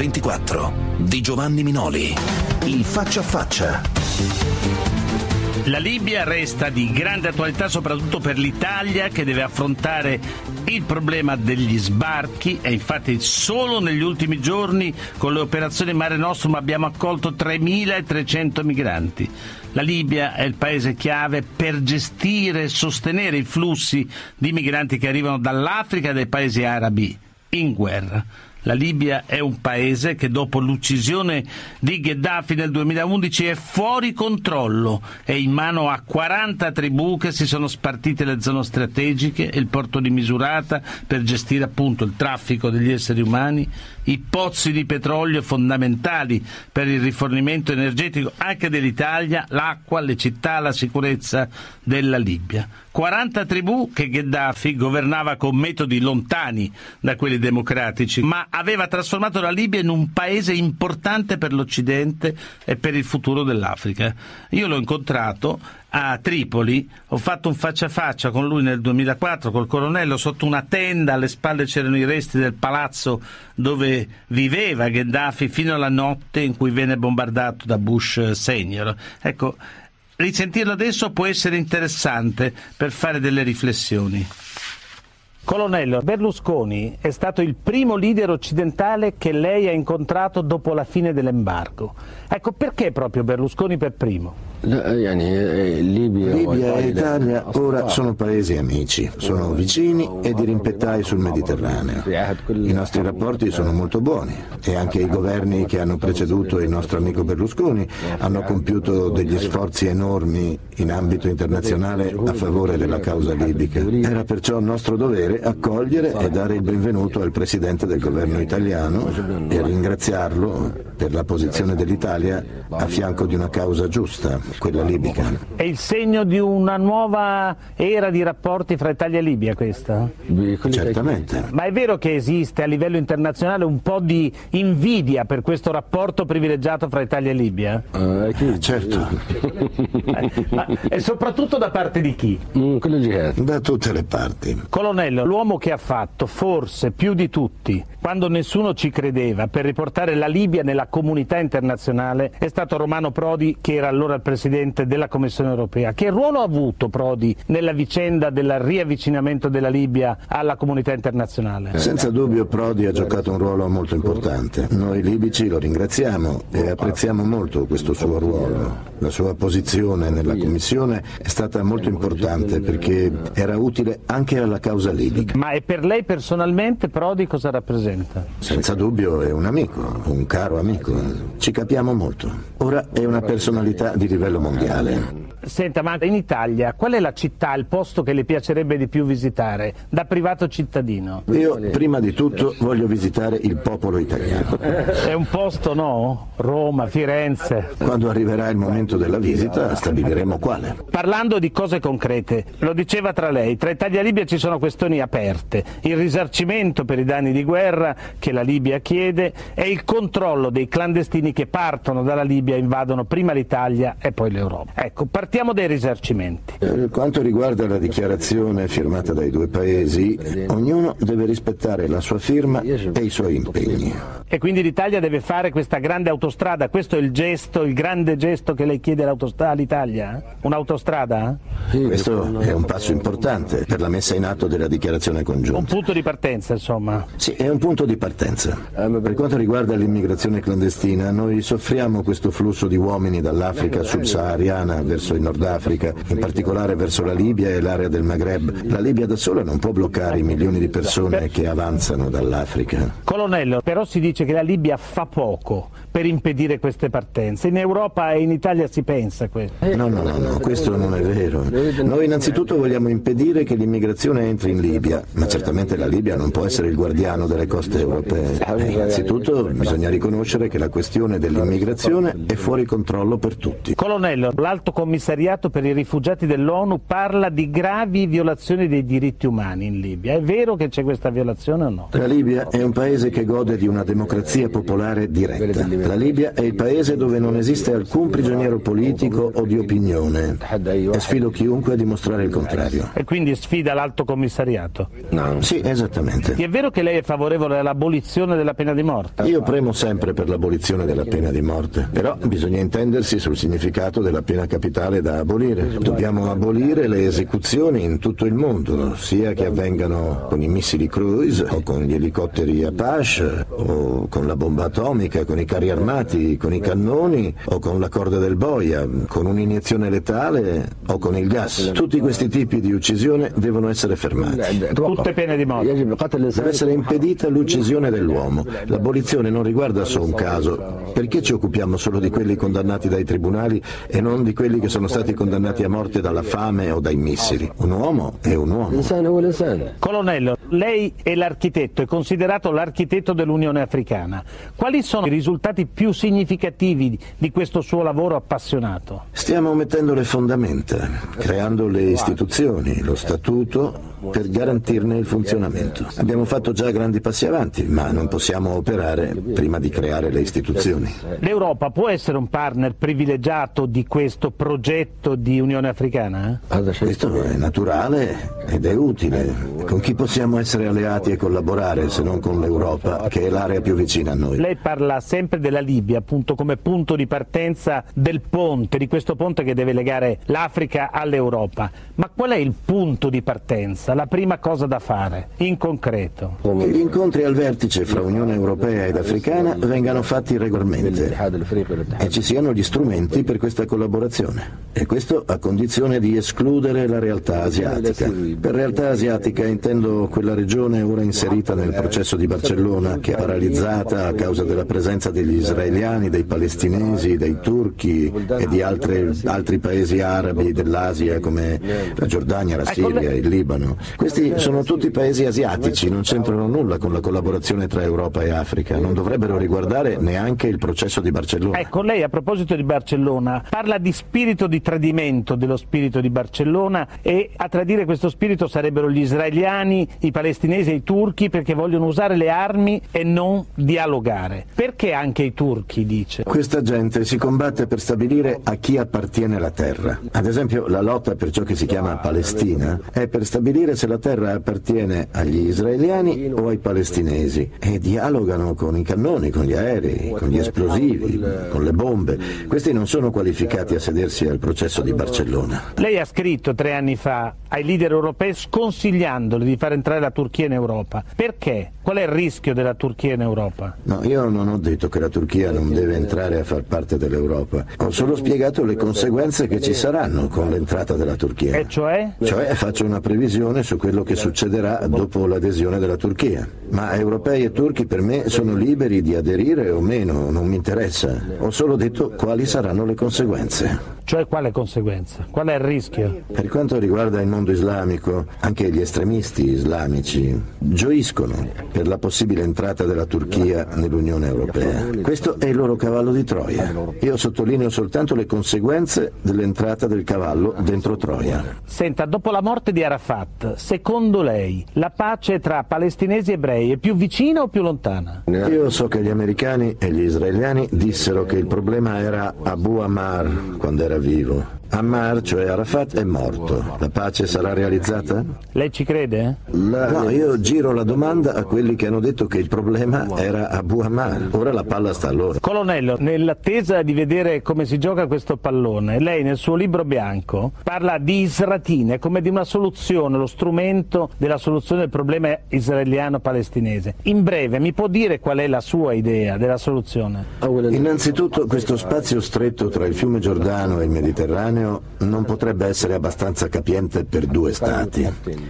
News 24 di Giovanni Minoli. Il faccia a faccia. La Libia resta di grande attualità soprattutto per l'Italia che deve affrontare il problema degli sbarchi e infatti solo negli ultimi giorni con le operazioni Mare Nostrum abbiamo accolto 3.300 migranti. La Libia è il paese chiave per gestire e sostenere i flussi di migranti che arrivano dall'Africa e dai paesi arabi in guerra. La Libia è un paese che dopo l'uccisione di Gheddafi nel 2011 è fuori controllo, è in mano a 40 tribù che si sono spartite le zone strategiche e il porto di Misurata per gestire appunto il traffico degli esseri umani, i pozzi di petrolio fondamentali per il rifornimento energetico anche dell'Italia, l'acqua, le città, la sicurezza della Libia. 40 tribù che Gheddafi governava con metodi lontani da quelli democratici, ma aveva trasformato la Libia in un paese importante per l'Occidente e per il futuro dell'Africa. Io l'ho incontrato a Tripoli, ho fatto un faccia a faccia con lui nel 2004 col colonnello sotto una tenda, alle spalle c'erano i resti del palazzo dove viveva Gheddafi fino alla notte in cui venne bombardato da Bush senior. Ecco, risentirlo adesso può essere interessante per fare delle riflessioni. Colonnello, Berlusconi è stato il primo leader occidentale che lei ha incontrato dopo la fine dell'embargo. Ecco, perché proprio Berlusconi per primo? Libia e Italia ora sono paesi amici, sono vicini e dirimpettai sul Mediterraneo. I nostri rapporti sono molto buoni e anche i governi che hanno preceduto il nostro amico Berlusconi hanno compiuto degli sforzi enormi in ambito internazionale a favore della causa libica. Era perciò nostro dovere accogliere e dare il benvenuto al Presidente del governo italiano e ringraziarlo per la posizione dell'Italia a fianco di una causa giusta quella libica. È il segno di una nuova era di rapporti fra Italia e Libia questa? Certamente. Ma è vero che esiste a livello internazionale un po' di invidia per questo rapporto privilegiato fra Italia e Libia? Uh, certo. Ma, e soprattutto da parte di chi? Mm, da tutte le parti. Colonnello, l'uomo che ha fatto, forse più di tutti, quando nessuno ci credeva, per riportare la Libia nella comunità internazionale, è stato Romano Prodi, che era allora il Presidente della Commissione europea. Che ruolo ha avuto Prodi nella vicenda del riavvicinamento della Libia alla comunità internazionale? Senza dubbio Prodi ha giocato un ruolo molto importante. Noi libici lo ringraziamo e apprezziamo molto questo suo ruolo. La sua posizione nella Commissione è stata molto importante perché era utile anche alla causa libica. Ma e per lei personalmente Prodi cosa rappresenta? Senza dubbio è un amico, un caro amico. Ci capiamo molto. Ora è una personalità di livello mondiale. Senta, ma in Italia qual è la città, il posto che le piacerebbe di più visitare da privato cittadino? Io prima di tutto voglio visitare il popolo italiano. È un posto, no? Roma, Firenze. Quando arriverà il momento della visita stabiliremo quale. Parlando di cose concrete, lo diceva tra lei, tra Italia e Libia ci sono questioni aperte, il risarcimento per i danni di guerra che la Libia chiede e il controllo dei clandestini che partono dalla Libia e invadono prima l'Italia e poi l'Europa. Ecco, partiamo dai risarcimenti. Per quanto riguarda la dichiarazione firmata dai due paesi, ognuno deve rispettare la sua firma e i suoi impegni. E quindi l'Italia deve fare questa grande autostrada, questo è il gesto, il grande gesto che lei chiede all'Italia? Un'autostrada? Questo è un passo importante per la messa in atto della dichiarazione congiunta. Un punto di partenza, insomma. Sì, è un punto di partenza. Per quanto riguarda l'immigrazione clandestina, noi soffriamo questo flusso di uomini dall'Africa subsahariana verso il Nord Africa, in particolare verso la Libia e l'area del Maghreb. La Libia da sola non può bloccare i milioni di persone che avanzano dall'Africa. Colonnello, però si dice che la Libia fa poco per impedire queste partenze. In Europa e in Italia si pensa questo. No, no, no, no, questo non è vero. Noi innanzitutto vogliamo impedire che l'immigrazione entri in Libia, ma certamente la Libia non può essere il guardiano delle coste europee. E innanzitutto bisogna riconoscere che la questione dell'immigrazione è fuori controllo per tutti. Colonnello, l'Alto Commissariato per i rifugiati dell'ONU parla di gravi violazioni dei diritti umani in Libia. È vero che c'è questa violazione o no? La Libia è un paese che gode di una democrazia popolare diretta. La Libia è il paese dove non esiste alcun prigioniero politico o di opinione e sfido chiunque a dimostrare il contrario. E quindi sfida l'Alto Commissariato? No. Sì, esattamente. È vero che lei è favorevole all'abolizione della pena di morte? Io premo sempre per l'abolizione della pena di morte, però bisogna intendersi sul significato della pena capitale da abolire. Dobbiamo abolire le esecuzioni in tutto il mondo, sia che avvengano con i missili cruise o con gli elicotteri Apache o con la bomba atomica, con i carri armati, con i cannoni o con la corda del boia, con un'iniezione letale o con il gas. Tutti questi tipi di uccisione devono essere fermati. Tutte pene di morte. Deve essere impedita l'uccisione dell'uomo. L'abolizione non riguarda solo un caso. Perché ci occupiamo solo di quelli condannati dai tribunali e non di quelli che sono stati condannati a morte dalla fame o dai missili? Un uomo è un uomo. Colonnello, lei è l'architetto, è considerato l'architetto dell'Unione Africana. Quali sono i risultati più significativi di questo suo lavoro appassionato? Stiamo mettendo le fondamenta, creando le istituzioni, lo statuto per garantirne il funzionamento. Abbiamo fatto già grandi passi avanti, ma non possiamo operare prima di creare le istituzioni. L'Europa può essere un partner privilegiato di questo progetto di Unione Africana? Questo è naturale ed è utile. Con chi possiamo essere alleati e collaborare se non con l'Europa, che è l'area più vicina a noi? Lei parla sempre della Libia, appunto come punto di partenza del ponte, di questo ponte che deve legare l'Africa all'Europa. Ma qual è il punto di partenza, la prima cosa da fare, in concreto? Che gli incontri al vertice fra Unione Europea ed Africana vengano fatti regolarmente e ci siano gli strumenti per questa collaborazione. E questo a condizione di escludere la realtà asiatica. Per realtà asiatica intendo quella regione ora inserita nel processo di Barcellona, che è paralizzata a causa della presenza degli israeliani, dei palestinesi, dei turchi e di altre, altri paesi arabi dell'Asia come la Giordania, la Siria, il Libano. Questi sono tutti paesi asiatici, non c'entrano nulla con la collaborazione tra Europa e Africa, non dovrebbero riguardare neanche il processo di Barcellona. Ecco, lei a proposito di Barcellona parla di spirito di tradimento dello spirito di Barcellona e a tradire questo spirito sarebbero gli israeliani, i palestinesi e i turchi perché vogliono usare le armi e non dialogare. Perché anche i turchi, dice? Questa gente si combatte per stabilire a chi appartiene la terra. Ad esempio la lotta per ciò che si chiama Palestina è per stabilire se la terra appartiene agli israeliani o ai palestinesi e dialogano con i cannoni, con gli aerei, con gli esplosivi, con le bombe. Questi non sono qualificati a sedersi al processo di Barcellona. Lei ha scritto tre anni fa ai leader europei sconsigliandoli di far entrare la Turchia in Europa. Perché? Qual è il rischio della Turchia in Europa? No, io non ho detto che la Turchia non deve entrare a far parte dell'Europa. Ho solo spiegato le conseguenze che ci saranno con l'entrata della Turchia. E cioè? Cioè faccio una previsione su quello che succederà dopo l'adesione della Turchia. Ma europei e turchi per me sono liberi di aderire o meno, non mi interessa. Ho solo detto quali saranno le conseguenze. Cioè quale conseguenza? Qual è il rischio? Per quanto riguarda il mondo islamico, anche gli estremisti islamici gioiscono per la possibile entrata della Turchia nell'Unione Europea. Questo è il loro cavallo di Troia. Io sottolineo soltanto le conseguenze dell'entrata del cavallo dentro Troia. Senta, dopo la morte di Arafat, secondo lei la pace tra palestinesi e ebrei è più vicina o più lontana? Io so che gli americani e gli israeliani dissero che il problema era Abu Ammar quando era vivo. Ammar, cioè Arafat, è morto. La pace sarà realizzata? Lei ci crede? La... No, io giro la domanda a quelli che hanno detto che il problema era Abu Ammar. Ora la palla sta a loro. Colonnello, nell'attesa di vedere come si gioca questo pallone, lei nel suo libro bianco parla di Isratine come di una soluzione, lo strumento della soluzione del problema israeliano-palestinese. In breve, mi può dire qual è la sua idea della soluzione? Innanzitutto questo spazio stretto tra il fiume Giordano e il Mediterraneo non potrebbe essere abbastanza capiente per due stati,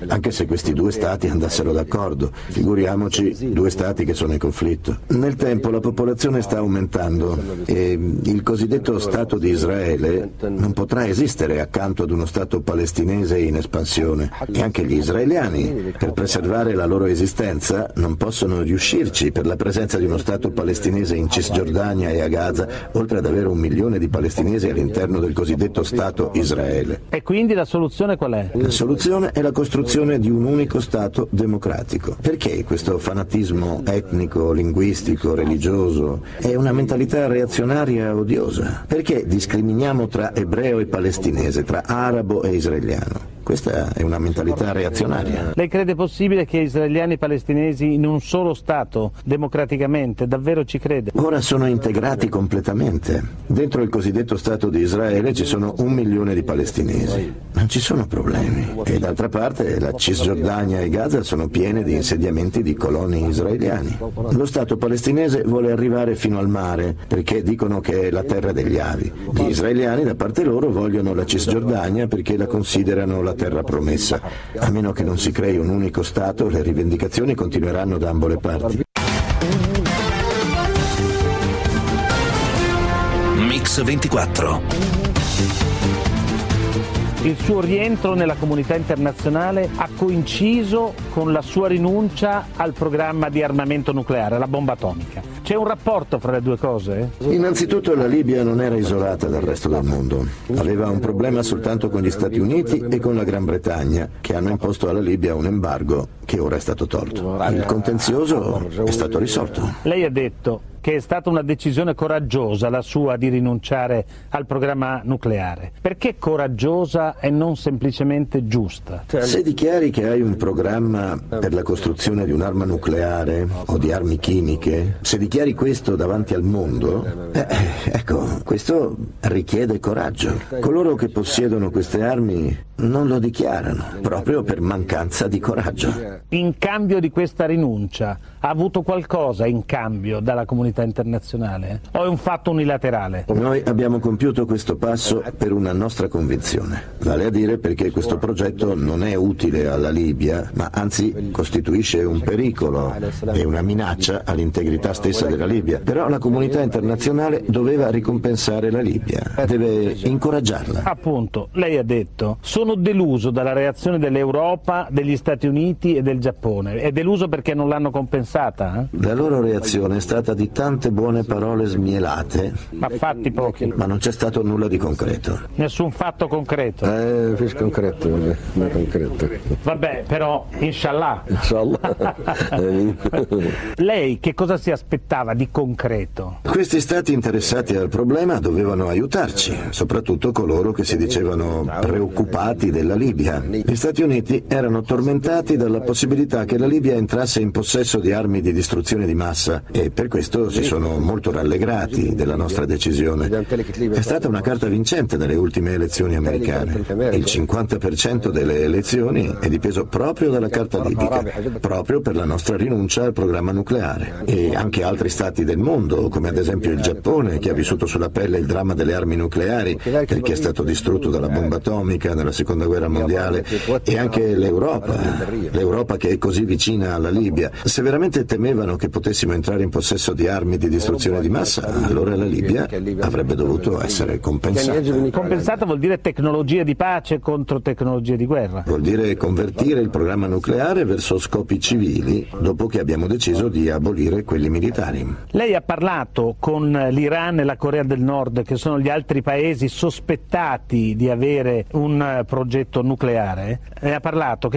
anche se questi due stati andassero d'accordo. Figuriamoci due stati che sono in conflitto. Nel tempo la popolazione sta aumentando e il cosiddetto Stato di Israele non potrà esistere accanto ad uno Stato palestinese in espansione e anche gli israeliani, per preservare la loro esistenza, non possono riuscirci per la presenza di uno Stato palestinese in Cisgiordania e a Gaza, oltre ad avere un milione di palestinesi all'interno del cosiddetto Stato Stato Israele. E quindi la soluzione qual è? La soluzione è la costruzione di un unico Stato democratico. Perché questo fanatismo etnico, linguistico, religioso? È una mentalità reazionaria odiosa. Perché discriminiamo tra ebreo e palestinese, tra arabo e israeliano? Questa è una mentalità reazionaria. Lei crede possibile che israeliani e palestinesi in un solo Stato, democraticamente, davvero ci crede? Ora sono integrati completamente. Dentro il cosiddetto Stato di Israele ci sono un milione di palestinesi. Non ci sono problemi. E d'altra parte la Cisgiordania e Gaza sono piene di insediamenti di coloni israeliani. Lo Stato palestinese vuole arrivare fino al mare perché dicono che è la terra degli avi. Gli israeliani da parte loro vogliono la Cisgiordania perché la considerano la terra promessa. A meno che non si crei un unico Stato, le rivendicazioni continueranno da ambo le parti. Mix 24 il suo rientro nella comunità internazionale ha coinciso con la sua rinuncia al programma di armamento nucleare, la bomba atomica. C'è un rapporto fra le due cose? Innanzitutto la Libia non era isolata dal resto del mondo. Aveva un problema soltanto con gli Stati Uniti e con la Gran Bretagna, che hanno imposto alla Libia un embargo che ora è stato tolto. Il contenzioso è stato risolto. Lei ha detto che è stata una decisione coraggiosa la sua di rinunciare al programma nucleare. Perché coraggiosa e non semplicemente giusta? Se dichiari che hai un programma per la costruzione di un'arma nucleare o di armi chimiche, se dichiari questo davanti al mondo, eh, ecco, questo richiede coraggio. Coloro che possiedono queste armi non lo dichiarano, proprio per mancanza di coraggio. In cambio di questa rinuncia, ha avuto qualcosa in cambio dalla comunità internazionale? O è un fatto unilaterale? Noi abbiamo compiuto questo passo per una nostra convinzione, vale a dire perché questo progetto non è utile alla Libia, ma anzi costituisce un pericolo e una minaccia all'integrità stessa della Libia. Però la comunità internazionale doveva ricompensare la Libia, deve incoraggiarla. Appunto, lei ha detto, sono deluso dalla reazione dell'Europa, degli Stati Uniti e del Giappone. È deluso perché non l'hanno compensata? Eh? La loro reazione è stata di tante buone parole smielate. Ma fatti pochi. Ma non c'è stato nulla di concreto. Nessun fatto concreto. Eh, fish concreto, non concreto. Vabbè, però, inshallah. Inshallah. Lei che cosa si aspettava di concreto? Questi stati interessati al problema dovevano aiutarci, soprattutto coloro che si dicevano preoccupati della Libia. Gli Stati Uniti erano tormentati dalla possibilità che la Libia entrasse in possesso di armi di distruzione di massa e per questo si sono molto rallegrati della nostra decisione. È stata una carta vincente nelle ultime elezioni americane. Il 50% delle elezioni è dipeso proprio dalla carta libica, proprio per la nostra rinuncia al programma nucleare. E anche altri stati del mondo, come ad esempio il Giappone, che ha vissuto sulla pelle il dramma delle armi nucleari, perché è stato distrutto dalla bomba atomica nella seconda guerra mondiale, e anche l'Europa, l'Europa che è così vicina alla Libia. Se veramente temevano che potessimo entrare in possesso di armi di distruzione di massa, allora la Libia avrebbe dovuto essere compensata. Compensata vuol dire tecnologie di pace contro tecnologie di guerra. Vuol dire convertire il programma nucleare verso scopi civili dopo che abbiamo deciso di abolire quelli militari. Lei ha parlato con l'Iran e la Corea del Nord, che sono gli altri paesi sospettati di avere un progetto nucleare. E ha parlato,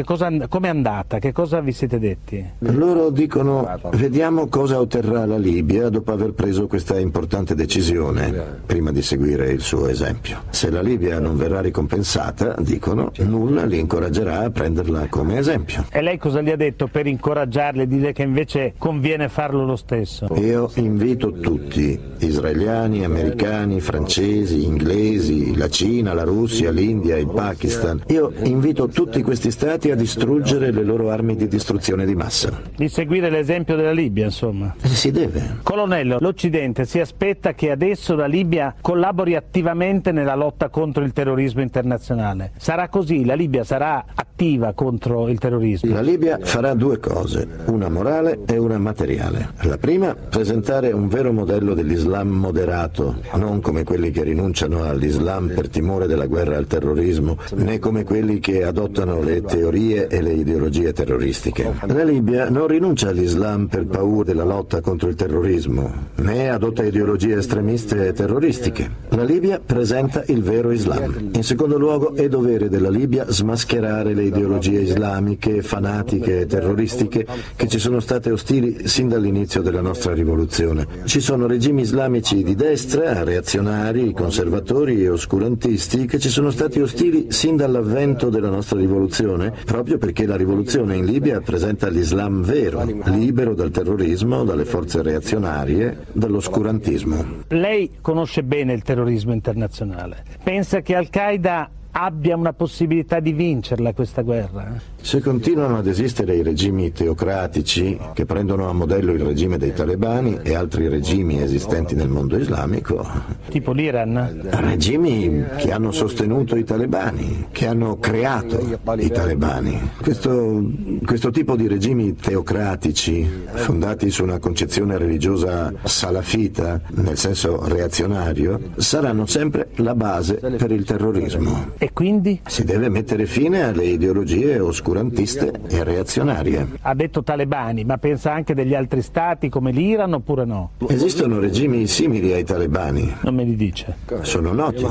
come è andata? Che cosa vi siete detti? Loro dicono vediamo cosa otterrà la Libia dopo aver preso questa importante decisione, prima di seguire il suo esempio. Se la Libia non verrà ricompensata, dicono, nulla li incoraggerà a prenderla come esempio. E lei cosa gli ha detto per incoraggiarli, dire che invece conviene farlo lo stesso? Io invito tutti, israeliani, americani, francesi, inglesi, la Cina, la Russia, l'India, il Pakistan, io invito tutti questi stati a distruggere le loro armi di distruzione di massa. Di seguire l'esempio della Libia, insomma. Si deve. Colonnello, l'Occidente si aspetta che adesso la Libia collabori attivamente nella lotta contro il terrorismo internazionale. Sarà così? La Libia sarà attiva contro il terrorismo? La Libia farà due cose, una morale e una materiale. La prima, presentare un vero modello dell'Islam moderato, non come quelli che rinunciano all'Islam per timore della guerra al terrorismo, né come quelli che adottano le teorie e le ideologie terroristiche. La Libia non rinuncia all'Islam per paura della lotta contro il terrorismo, né adotta ideologie estremiste e terroristiche. La Libia presenta il vero Islam. In secondo luogo è dovere della Libia smascherare le ideologie islamiche, fanatiche e terroristiche che ci sono state ostili sin dall'inizio della nostra rivoluzione. Ci sono regimi islamici di destra, reazionari, conservatori e oscurantisti che ci sono stati ostili sin dall'avvento della nostra rivoluzione, proprio perché la rivoluzione in Libia presenta l'Islam vero, libero dal terrorismo, dalle forze reazionarie, dall'oscurantismo. Lei conosce bene il terrorismo internazionale. Pensa che Al-Qaeda abbia una possibilità di vincerla questa guerra? Se continuano ad esistere i regimi teocratici che prendono a modello il regime dei talebani e altri regimi esistenti nel mondo islamico, tipo l'Iran, regimi che hanno sostenuto i talebani, che hanno creato i talebani, questo, questo tipo di regimi teocratici fondati su una concezione religiosa salafita, nel senso reazionario, saranno sempre la base per il terrorismo. E quindi? Si deve mettere fine alle ideologie oscurantiste e reazionarie. Ha detto talebani, ma pensa anche degli altri stati come l'Iran oppure no? Esistono regimi simili ai talebani. Non me li dice. Sono noti.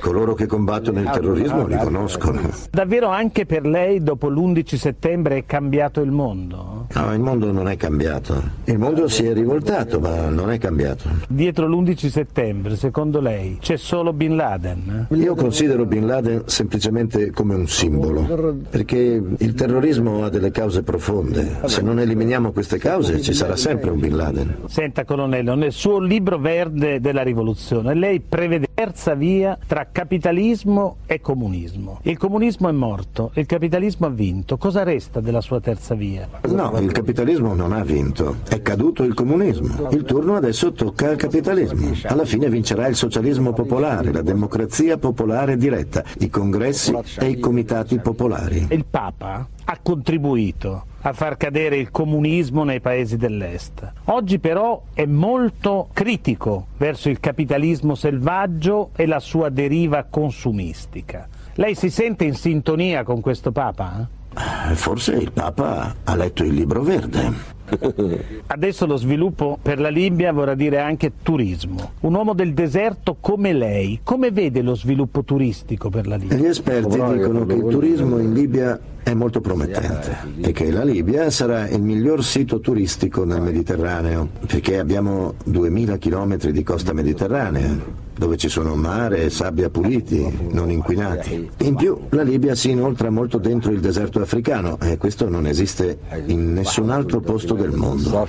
Coloro che combattono il terrorismo li conoscono. Davvero anche per lei dopo l'11 settembre è cambiato il mondo? No, il mondo non è cambiato. Il mondo si è rivoltato, ma non è cambiato. Dietro l'11 settembre, secondo lei, c'è solo Bin Laden? Io considero Bin Laden Laden semplicemente come un simbolo, perché il terrorismo ha delle cause profonde. Se non eliminiamo queste cause ci sarà sempre un Bin Laden. Senta colonnello, nel suo libro verde della rivoluzione lei prevede terza via tra capitalismo e comunismo. Il comunismo è morto, il capitalismo ha vinto. Cosa resta della sua terza via? No, il capitalismo non ha vinto, è caduto il comunismo. Il turno adesso tocca al capitalismo. Alla fine vincerà il socialismo popolare, la democrazia popolare diretta, i congressi e i comitati popolari. Il Papa ha contribuito a far cadere il comunismo nei paesi dell'Est. Oggi però è molto critico verso il capitalismo selvaggio e la sua deriva consumistica. Lei si sente in sintonia con questo Papa? Eh, forse il Papa ha letto il libro verde. Adesso lo sviluppo per la Libia vorrà dire anche turismo. Un uomo del deserto come lei, come vede lo sviluppo turistico per la Libia? Gli esperti dicono che il turismo in Libia è molto promettente e che la Libia sarà il miglior sito turistico nel Mediterraneo, perché abbiamo 2000 km di costa mediterranea dove ci sono mare e sabbia puliti, non inquinati. In più la Libia si inoltra molto dentro il deserto africano e questo non esiste in nessun altro posto del mondo.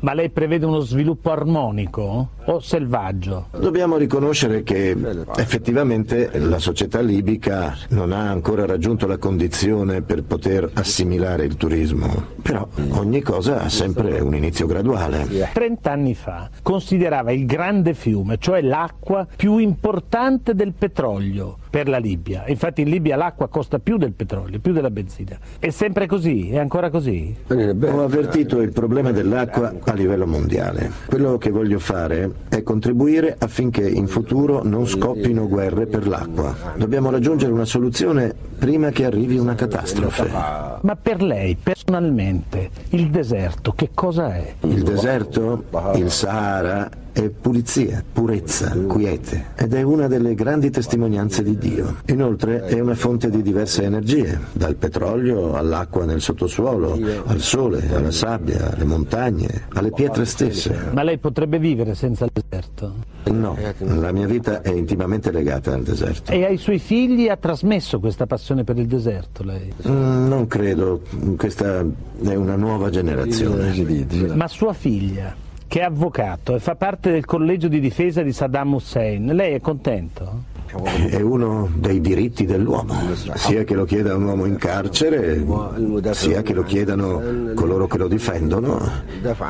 Ma lei prevede uno sviluppo armonico o selvaggio? Dobbiamo riconoscere che effettivamente la società libica non ha ancora raggiunto la condizione per poter assimilare il turismo, però ogni cosa ha sempre un inizio graduale. Trent'anni fa considerava il grande fiume, cioè l'acqua più importante del petrolio per la Libia. Infatti in Libia l'acqua costa più del petrolio, più della benzina. È sempre così? È ancora così? Ho avvertito il problema dell'acqua a livello mondiale. Quello che voglio fare è contribuire affinché in futuro non scoppino guerre per l'acqua. Dobbiamo raggiungere una soluzione prima che arrivi una catastrofe. Ma per lei, personalmente, il deserto che cosa è? Il deserto, il Sahara, è pulizia, purezza, quiete ed è una delle grandi testimonianze di Dio. Inoltre è una fonte di diverse energie, dal petrolio all'acqua nel sottosuolo, al sole, alla sabbia, alle montagne, alle pietre stesse. Ma lei potrebbe vivere senza il deserto? No, la mia vita è intimamente legata al deserto. E ai suoi figli ha trasmesso questa passione per il deserto lei? Mm, non credo, questa è una nuova generazione. Ma sua figlia che è avvocato e fa parte del collegio di difesa di Saddam Hussein. Lei è contento? È uno dei diritti dell'uomo, sia che lo chieda un uomo in carcere, sia che lo chiedano coloro che lo difendono,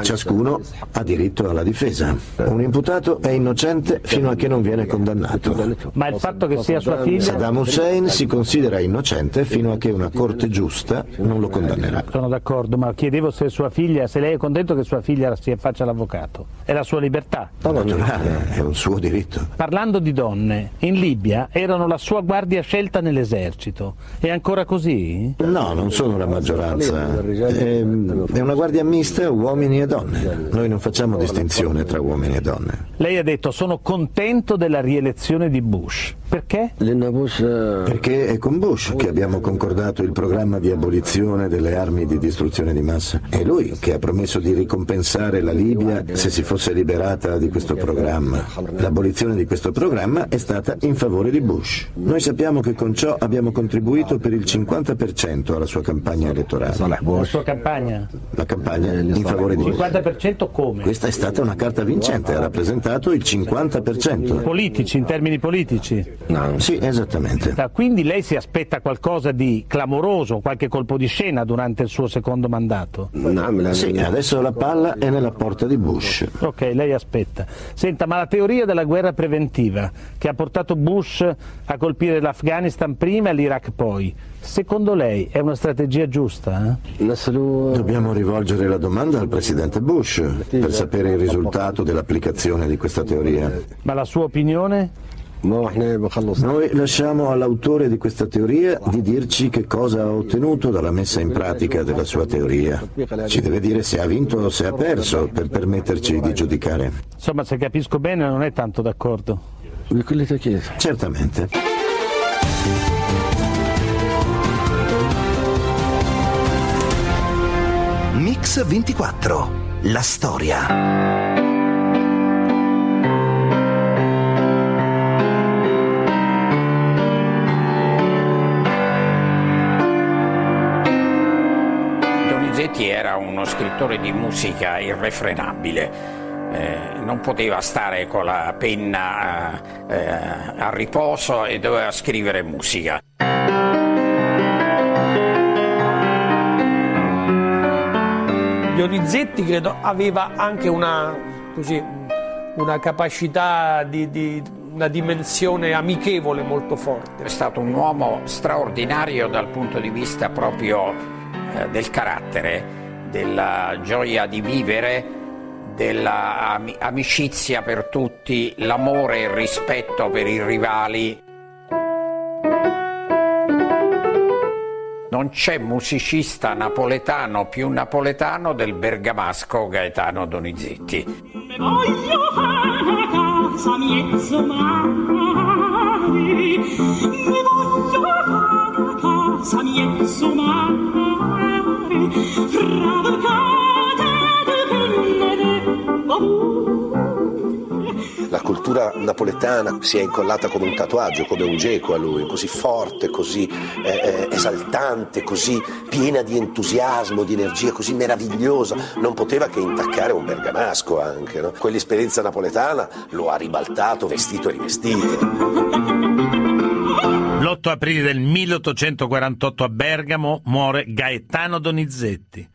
ciascuno ha diritto alla difesa. Un imputato è innocente fino a che non viene condannato. Ma il fatto che sia sua figlia... Saddam Hussein si considera innocente fino a che una corte giusta non lo condannerà. Sono d'accordo, ma chiedevo se sua figlia, se lei è contento che sua figlia si faccia l'avvocato. È la sua libertà. Naturale, è un suo diritto. Parlando di donne, in Libia Libia erano la sua guardia scelta nell'esercito. È ancora così? No, non sono la maggioranza. È, è una guardia mista, uomini e donne. Noi non facciamo distinzione tra uomini e donne. Lei ha detto sono contento della rielezione di Bush. Perché? Perché è con Bush che abbiamo concordato il programma di abolizione delle armi di distruzione di massa. È lui che ha promesso di ricompensare la Libia se si fosse liberata di questo programma. L'abolizione di questo programma è stata in in favore di Bush. Noi sappiamo che con ciò abbiamo contribuito per il 50% alla sua campagna elettorale. La sua campagna? La campagna in favore di Bush. 50% come? Questa è stata una carta vincente, ha rappresentato il 50%. Politici, in termini politici? No. Sì, esattamente. Quindi lei si aspetta qualcosa di clamoroso, qualche colpo di scena durante il suo secondo mandato? Sì, adesso la palla è nella porta di Bush. Ok, lei aspetta. Senta, ma la teoria della guerra preventiva che ha portato Bush a colpire l'Afghanistan prima e l'Iraq poi, secondo lei è una strategia giusta? Eh? Dobbiamo rivolgere la domanda al presidente Bush per sapere il risultato dell'applicazione di questa teoria. Ma la sua opinione? Noi lasciamo all'autore di questa teoria di dirci che cosa ha ottenuto dalla messa in pratica della sua teoria. Ci deve dire se ha vinto o se ha perso per permetterci di giudicare. Insomma, se capisco bene non è tanto d'accordo. Certamente. Mix 24. La storia. Donizetti era uno scrittore di musica irrefrenabile. Eh, non poteva stare con la penna eh, a riposo e doveva scrivere musica. Donizetti credo aveva anche una, così, una capacità di, di una dimensione amichevole molto forte. È stato un uomo straordinario dal punto di vista proprio eh, del carattere, della gioia di vivere, dell'amicizia per tutti, l'amore e il rispetto per i rivali. Non c'è musicista napoletano più napoletano del bergamasco Gaetano Donizetti. Voglio fare casa mezzo mi voglio fare casa mezzo mare, fra la cultura napoletana si è incollata come un tatuaggio, come un geco a lui, così forte, così eh, eh, esaltante, così piena di entusiasmo, di energia, così meravigliosa. Non poteva che intaccare un bergamasco anche. No? Quell'esperienza napoletana lo ha ribaltato, vestito e rivestito. L'8 aprile del 1848 a Bergamo muore Gaetano Donizetti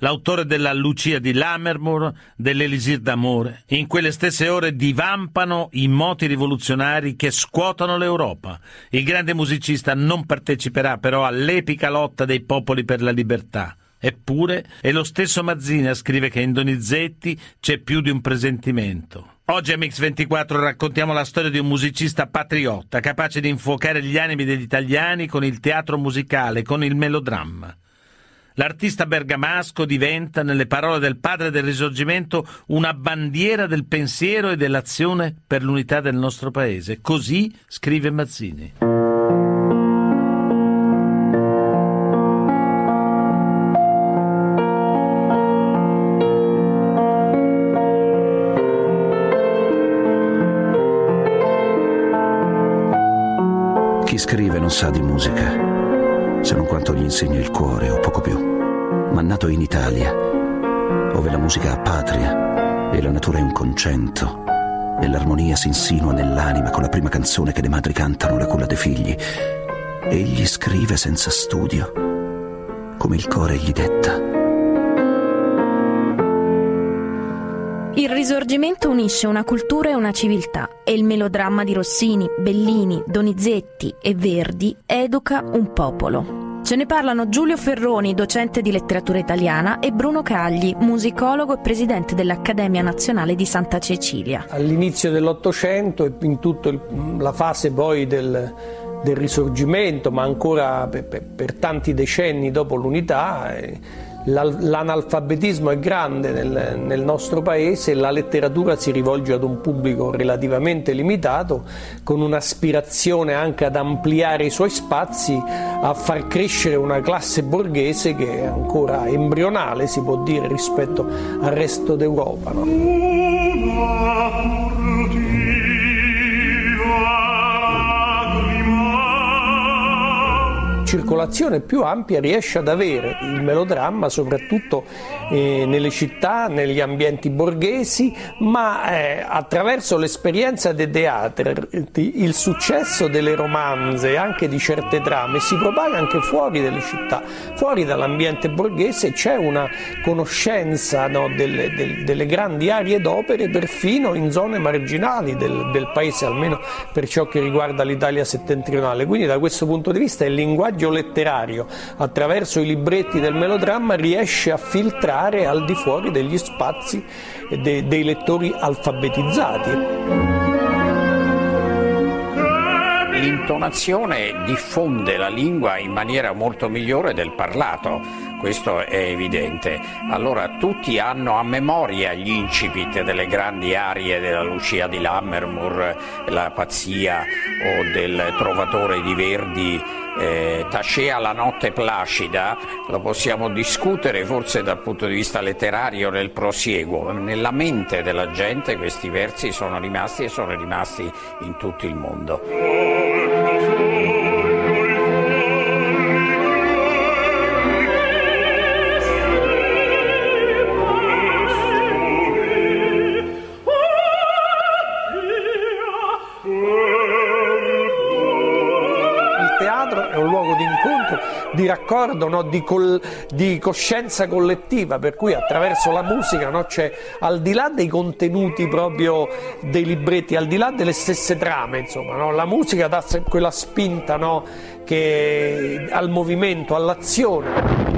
l'autore della Lucia di Lammermoor, dell'Elisir d'amore. In quelle stesse ore divampano i moti rivoluzionari che scuotono l'Europa. Il grande musicista non parteciperà però all'epica lotta dei popoli per la libertà. Eppure è lo stesso Mazzini a scrivere che in Donizetti c'è più di un presentimento. Oggi a Mix24 raccontiamo la storia di un musicista patriotta, capace di infuocare gli animi degli italiani con il teatro musicale, con il melodramma. L'artista bergamasco diventa, nelle parole del padre del risorgimento, una bandiera del pensiero e dell'azione per l'unità del nostro paese. Così scrive Mazzini. Chi scrive non sa di musica se non quanto gli insegna il cuore o poco più. Ma nato in Italia, dove la musica ha patria e la natura è un concento, e l'armonia si insinua nell'anima con la prima canzone che le madri cantano la culla dei figli, egli scrive senza studio, come il cuore gli detta. Il risorgimento unisce una cultura e una civiltà e il melodramma di Rossini, Bellini, Donizetti e Verdi educa un popolo. Ce ne parlano Giulio Ferroni, docente di letteratura italiana, e Bruno Cagli, musicologo e presidente dell'Accademia Nazionale di Santa Cecilia. All'inizio dell'Ottocento e in tutta la fase poi del, del risorgimento, ma ancora per, per, per tanti decenni dopo l'unità, eh, L'analfabetismo è grande nel, nel, nostro paese la letteratura si rivolge ad un pubblico relativamente limitato, con un'aspirazione anche ad ampliare i suoi spazi, a far crescere una classe borghese che è ancora embrionale, si può dire, rispetto al resto d'Europa. No? Circolazione più ampia riesce ad avere il melodramma soprattutto eh, nelle città, negli ambienti borghesi, ma eh, attraverso l'esperienza dei teatri il successo delle romanze, anche di certe trame, si propaga anche fuori dalle città, fuori dall'ambiente borghese c'è una conoscenza no, delle, delle, delle, grandi aree d'opere perfino in zone marginali del, del paese, almeno per ciò che riguarda l'Italia settentrionale. Quindi da questo punto di vista il linguaggio letterario attraverso i libretti del melodramma riesce a filtrare al di fuori degli spazi de, dei lettori alfabetizzati. L'intonazione diffonde la lingua in maniera molto migliore del parlato, questo è evidente. Allora tutti hanno a memoria gli incipit delle grandi arie della Lucia di Lammermoor, la pazzia o del Trovatore di Verdi eh, Tacea la notte placida, lo possiamo discutere forse dal punto di vista letterario nel prosieguo, nella mente della gente questi versi sono rimasti e sono rimasti in tutto il mondo. Di raccordo, no? di, col, di, coscienza collettiva, per cui attraverso la musica no? c'è al di là dei contenuti proprio dei libretti, al di là delle stesse trame, insomma, no? la musica dà quella spinta che, al movimento, all'azione.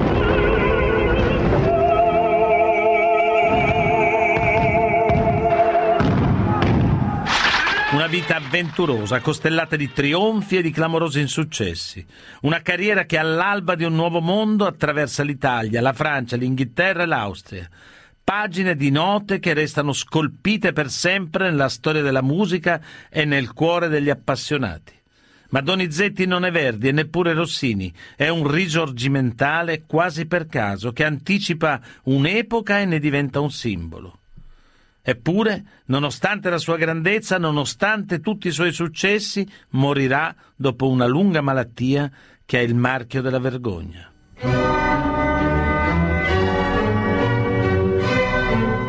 Una vita avventurosa, costellata di trionfi e di clamorosi insuccessi. Una carriera che all'alba di un nuovo mondo attraversa l'Italia, la Francia, l'Inghilterra e l'Austria. Pagine di note che restano scolpite per sempre nella storia della musica e nel cuore degli appassionati. Ma Donizetti non è Verdi e neppure Rossini, è un risorgimentale quasi per caso che anticipa un'epoca e ne diventa un simbolo. Eppure, nonostante la sua grandezza, nonostante tutti i suoi successi, morirà dopo una lunga malattia che è il marchio della vergogna.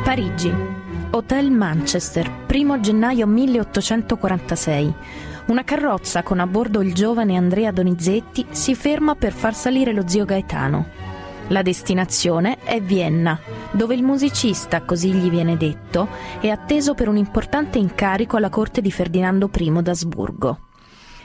Parigi, Hotel Manchester, 1 gennaio 1846. Una carrozza con a bordo il giovane Andrea Donizetti si ferma per far salire lo zio Gaetano. La destinazione è Vienna, dove il musicista, così gli viene detto, è atteso per un importante incarico alla corte di Ferdinando I d'Asburgo.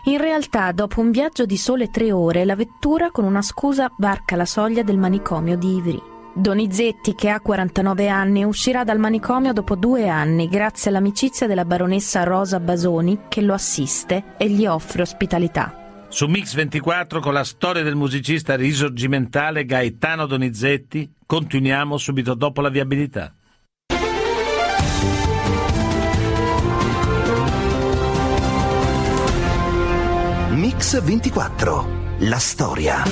In realtà, dopo un viaggio di sole tre ore, la vettura con una scusa varca la soglia del manicomio di Ivry. Donizetti, che ha 49 anni, uscirà dal manicomio dopo due anni grazie all'amicizia della baronessa Rosa Basoni che lo assiste e gli offre ospitalità. Su Mix 24 con la storia del musicista risorgimentale Gaetano Donizetti continuiamo subito dopo la viabilità. Mix 24, la storia.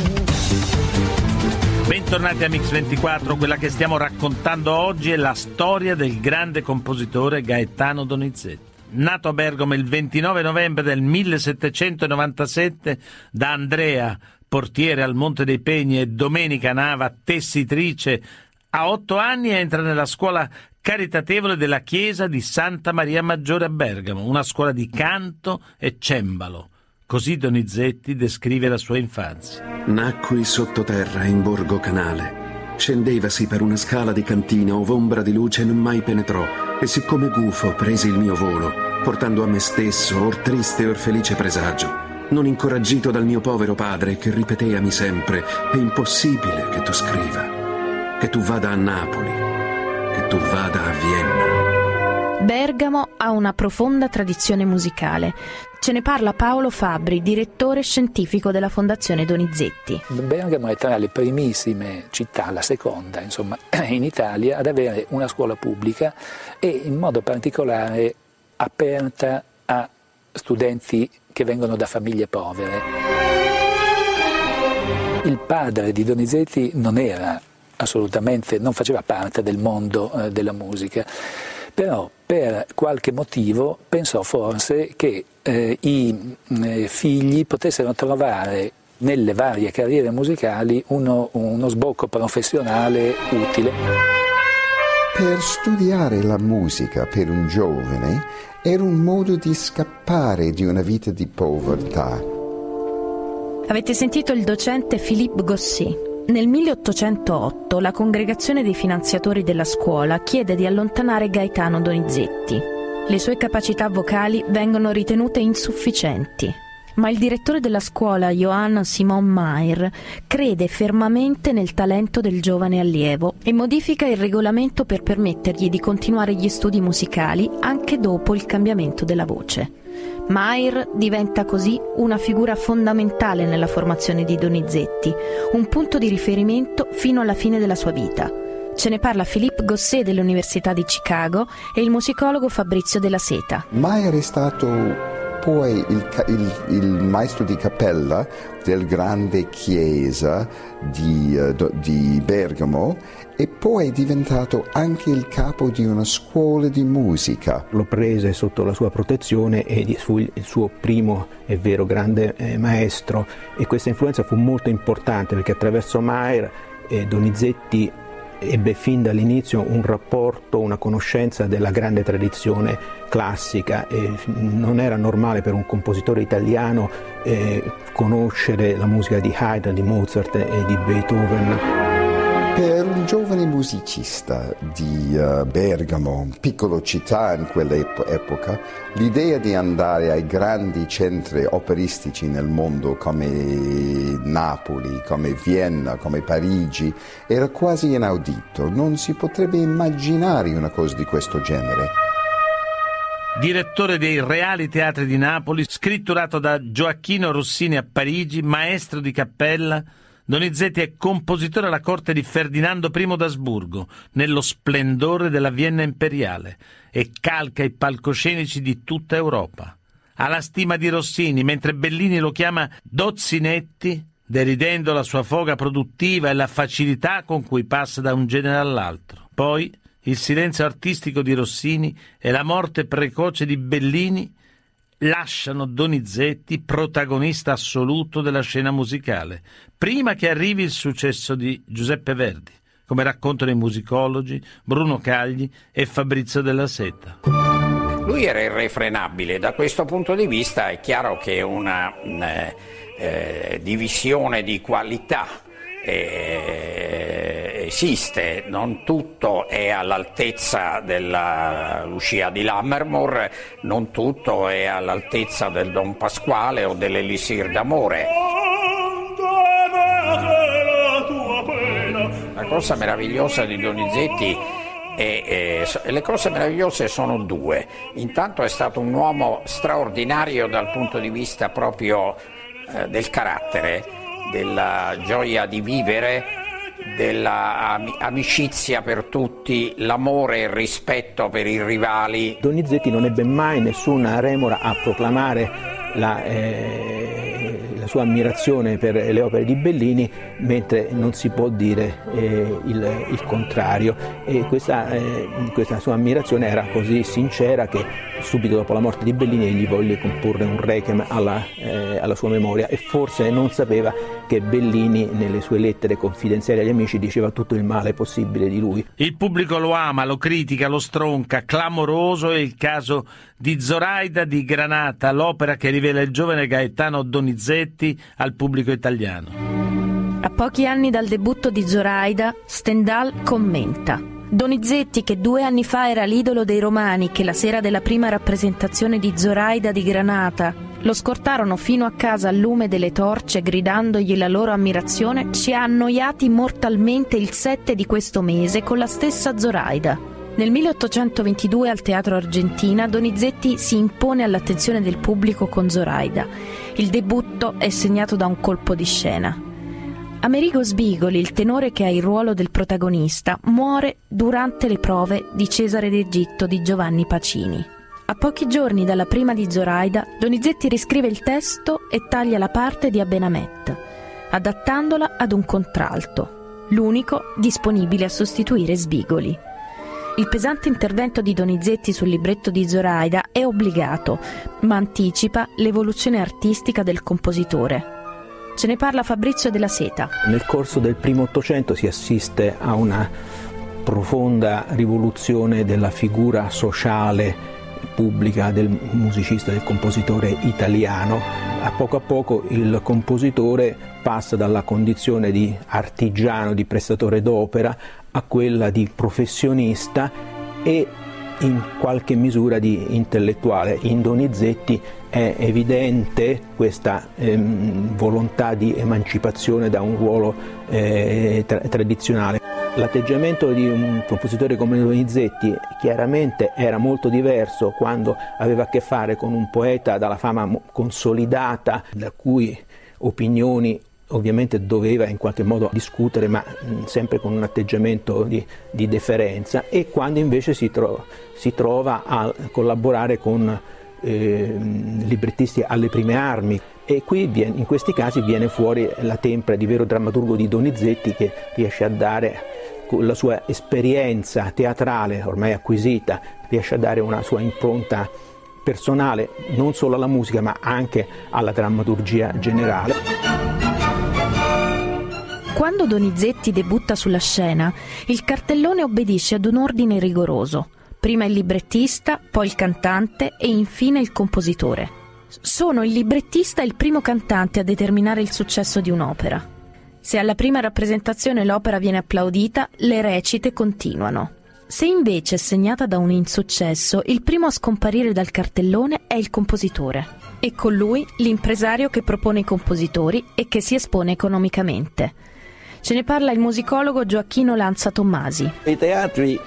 Bentornati a Mix 24, quella che stiamo raccontando oggi è la storia del grande compositore Gaetano Donizetti nato a Bergamo il 29 novembre del 1797 da Andrea, portiere al Monte dei Pegni, e Domenica Nava, tessitrice, a otto anni entra nella scuola caritatevole della chiesa di Santa Maria Maggiore a Bergamo, una scuola di canto e cembalo. Così Donizetti descrive la sua infanzia. Nacqui sottoterra in Borgo Canale. Scendevasi per una scala di cantina ove ombra di luce non mai penetrò e siccome gufo presi il mio volo, portando a me stesso or triste or felice presagio, non incoraggito dal mio povero padre che ripeteami sempre è impossibile che tu scriva, che tu vada a Napoli, che tu vada a Vienna. Bergamo ha una profonda tradizione musicale. Ce ne parla Paolo Fabri, direttore scientifico della Fondazione Donizetti. Bergamo è tra le primissime città, la seconda insomma, in Italia, ad avere una scuola pubblica e in modo particolare aperta a studenti che vengono da famiglie povere. Il padre di Donizetti non era assolutamente, non faceva parte del mondo eh, della musica, però per qualche motivo pensò forse che eh, i eh, figli potessero trovare nelle varie carriere musicali uno, uno sbocco professionale utile. Per studiare la musica per un giovane era un modo di scappare di una vita di povertà. Avete sentito il docente Philippe Gossy. Nel 1808 la congregazione dei finanziatori della scuola chiede di allontanare Gaetano Donizetti. Le sue capacità vocali vengono ritenute insufficienti ma il direttore della scuola, Johann Simon Mayer, crede fermamente nel talento del giovane allievo e modifica il regolamento per permettergli di continuare gli studi musicali anche dopo il cambiamento della voce. Mayer diventa così una figura fondamentale nella formazione di Donizetti, un punto di riferimento fino alla fine della sua vita. Ce ne parla Philippe Gosset dell'Università di Chicago e il musicologo Fabrizio della Seta. Mayer è stato poi il, il, il, maestro di cappella del grande chiesa di, uh, di, Bergamo e poi è diventato anche il capo di una scuola di musica. Lo prese sotto la sua protezione e fu il suo primo e vero grande eh, maestro e questa influenza fu molto importante perché attraverso Maier eh, Donizetti ebbe fin dall'inizio un rapporto, una conoscenza della grande tradizione classica e non era normale per un compositore italiano eh, conoscere la musica di Haydn, di Mozart e di Beethoven. Per un giovane musicista di uh, Bergamo, piccola città in quell'epoca, l'idea di andare ai grandi centri operistici nel mondo come Napoli, come Vienna, come Parigi, era quasi inaudito. Non si potrebbe immaginare una cosa di questo genere. Direttore dei Reali Teatri di Napoli, scritturato da Gioacchino Rossini a Parigi, maestro di cappella, Donizetti è compositore alla corte di Ferdinando I d'Asburgo, nello splendore della Vienna imperiale, e calca i palcoscenici di tutta Europa. Ha la stima di Rossini, mentre Bellini lo chiama Dozzinetti, deridendo la sua foga produttiva e la facilità con cui passa da un genere all'altro. Poi il silenzio artistico di Rossini e la morte precoce di Bellini lasciano Donizetti protagonista assoluto della scena musicale, prima che arrivi il successo di Giuseppe Verdi, come raccontano i musicologi Bruno Cagli e Fabrizio della Seta. Lui era irrefrenabile, da questo punto di vista è chiaro che una eh, eh, divisione di qualità eh, esiste, non tutto è all'altezza della Lucia di Lammermoor, non tutto è all'altezza del Don Pasquale o dell'Elisir d'amore. La cosa meravigliosa di Donizetti e, e, le cose meravigliose sono due. Intanto è stato un uomo straordinario dal punto di vista proprio eh, del carattere della gioia di vivere, dell'amicizia per tutti, l'amore e il rispetto per i rivali. Donizetti non ebbe mai nessuna remora a proclamare la, eh, la sua ammirazione per le opere di Bellini, mentre non si può dire eh, il, il, contrario. E questa, eh, questa, sua ammirazione era così sincera che subito dopo la morte di Bellini egli volle comporre un requiem alla, eh, alla sua memoria e forse non sapeva che Bellini nelle sue lettere confidenziali agli amici diceva tutto il male possibile di lui. Il pubblico lo ama, lo critica, lo stronca, clamoroso è il caso di Zoraida di Granata, l'opera che rivela il giovane Gaetano Donizetti al pubblico italiano. A pochi anni dal debutto di Zoraida, Stendhal commenta. Donizetti, che due anni fa era l'idolo dei romani, che la sera della prima rappresentazione di Zoraida di Granata lo scortarono fino a casa al lume delle torce gridandogli la loro ammirazione, ci ha annoiati mortalmente il 7 di questo mese con la stessa Zoraida. Nel 1822 al Teatro Argentina Donizetti si impone all'attenzione del pubblico con Zoraida. Il debutto è segnato da un colpo di scena. Amerigo Sbigoli, il tenore che ha il ruolo del protagonista, muore durante le prove di Cesare d'Egitto di Giovanni Pacini. A pochi giorni dalla prima di Zoraida, Donizetti riscrive il testo e taglia la parte di Abenamet, adattandola ad un contralto, l'unico disponibile a sostituire Sbigoli. Il pesante intervento di Donizetti sul libretto di Zoraida è obbligato, ma anticipa l'evoluzione artistica del compositore. Ce ne parla Fabrizio della Seta. Nel corso del primo Ottocento si assiste a una profonda rivoluzione della figura sociale pubblica del musicista, del compositore italiano. A poco a poco il compositore passa dalla condizione di artigiano, di prestatore d'opera, a quella di professionista e in qualche misura di intellettuale. In Donizetti è evidente questa ehm, volontà di emancipazione da un ruolo eh, tra- tradizionale. L'atteggiamento di un compositore come Donizetti chiaramente era molto diverso quando aveva a che fare con un poeta dalla fama consolidata, da cui opinioni ovviamente doveva in qualche modo discutere, ma sempre con un atteggiamento di, di deferenza, e quando invece si, tro- si trova a collaborare con eh, librettisti alle prime armi. E qui viene, in questi casi viene fuori la tempra di vero drammaturgo di Donizetti che riesce a dare la sua esperienza teatrale ormai acquisita, riesce a dare una sua impronta personale non solo alla musica ma anche alla drammaturgia generale. Quando Donizetti debutta sulla scena, il cartellone obbedisce ad un ordine rigoroso. Prima il librettista, poi il cantante e infine il compositore. Sono il librettista e il primo cantante a determinare il successo di un'opera. Se alla prima rappresentazione l'opera viene applaudita, le recite continuano. Se invece è segnata da un insuccesso, il primo a scomparire dal cartellone è il compositore e con lui l'impresario che propone i compositori e che si espone economicamente. Ce ne parla il musicologo Gioacchino Lanza Tommasi. I teatri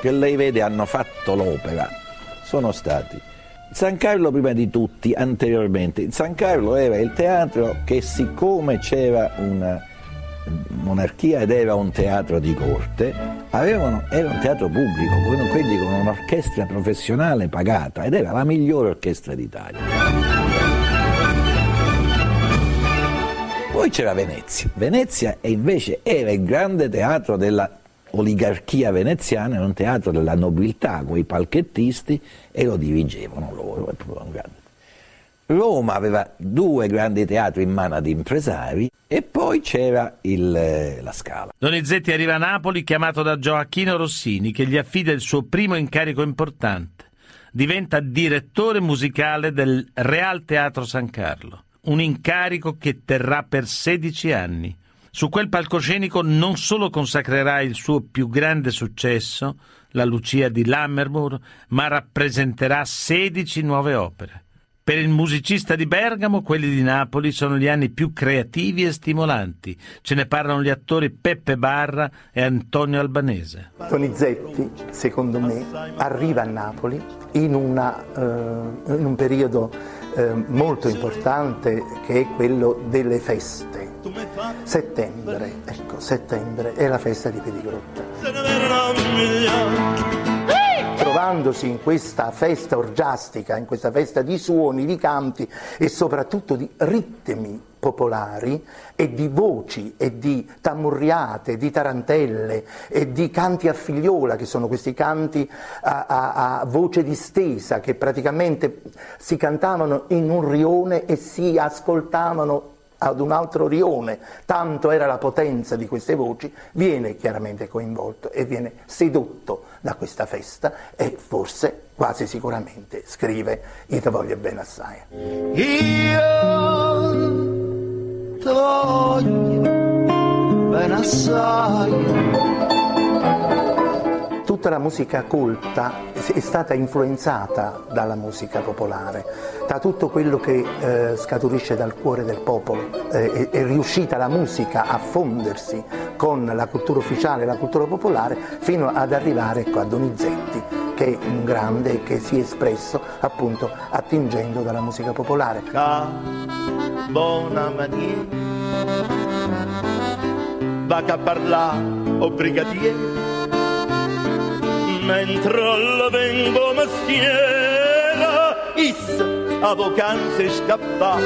che lei vede hanno fatto l'opera sono stati San Carlo prima di tutti, anteriormente. San Carlo era il teatro che siccome c'era una monarchia ed era un teatro di corte, avevano, era un teatro pubblico, quindi con un'orchestra professionale pagata ed era la migliore orchestra d'Italia. Poi c'era Venezia. Venezia invece era il grande teatro della oligarchia veneziana, era un teatro della nobiltà, quei palchettisti, e lo dirigevano loro. Roma aveva due grandi teatri in mano ad impresari e poi c'era il, la Scala. Donizetti arriva a Napoli chiamato da Gioacchino Rossini che gli affida il suo primo incarico importante. Diventa direttore musicale del Real Teatro San Carlo un incarico che terrà per 16 anni. Su quel palcoscenico non solo consacrerà il suo più grande successo, la Lucia di Lammermoor, ma rappresenterà 16 nuove opere. Per il musicista di Bergamo, quelli di Napoli sono gli anni più creativi e stimolanti. Ce ne parlano gli attori Peppe Barra e Antonio Albanese. Donizetti, secondo me, arriva a Napoli in, una, uh, in un periodo eh, molto importante che è quello delle feste. Settembre, ecco, settembre è la festa di Pedigrotta. Trovandosi in questa festa orgiastica, in questa festa di suoni, di canti e soprattutto di ritmi popolari e di voci e di tamurriate, di tarantelle e di canti a figliola, che sono questi canti a, a, a, voce distesa che praticamente si cantavano in un rione e si ascoltavano ad un altro rione, tanto era la potenza di queste voci, viene chiaramente coinvolto e viene sedotto da questa festa e forse, quasi sicuramente, scrive Io ti voglio bene assai. Io voglio bene assai. Tutta la musica colta è stata influenzata dalla musica popolare, da tutto quello che eh, scaturisce dal cuore del popolo. Eh, è, è, riuscita la musica a fondersi con la cultura ufficiale e la cultura popolare fino ad arrivare ecco, a Donizetti, che è un grande che si è espresso appunto attingendo dalla musica popolare. Buona mania, va a parlare, o brigadier, mentre la vengo mestiera, is a vacanze scappa.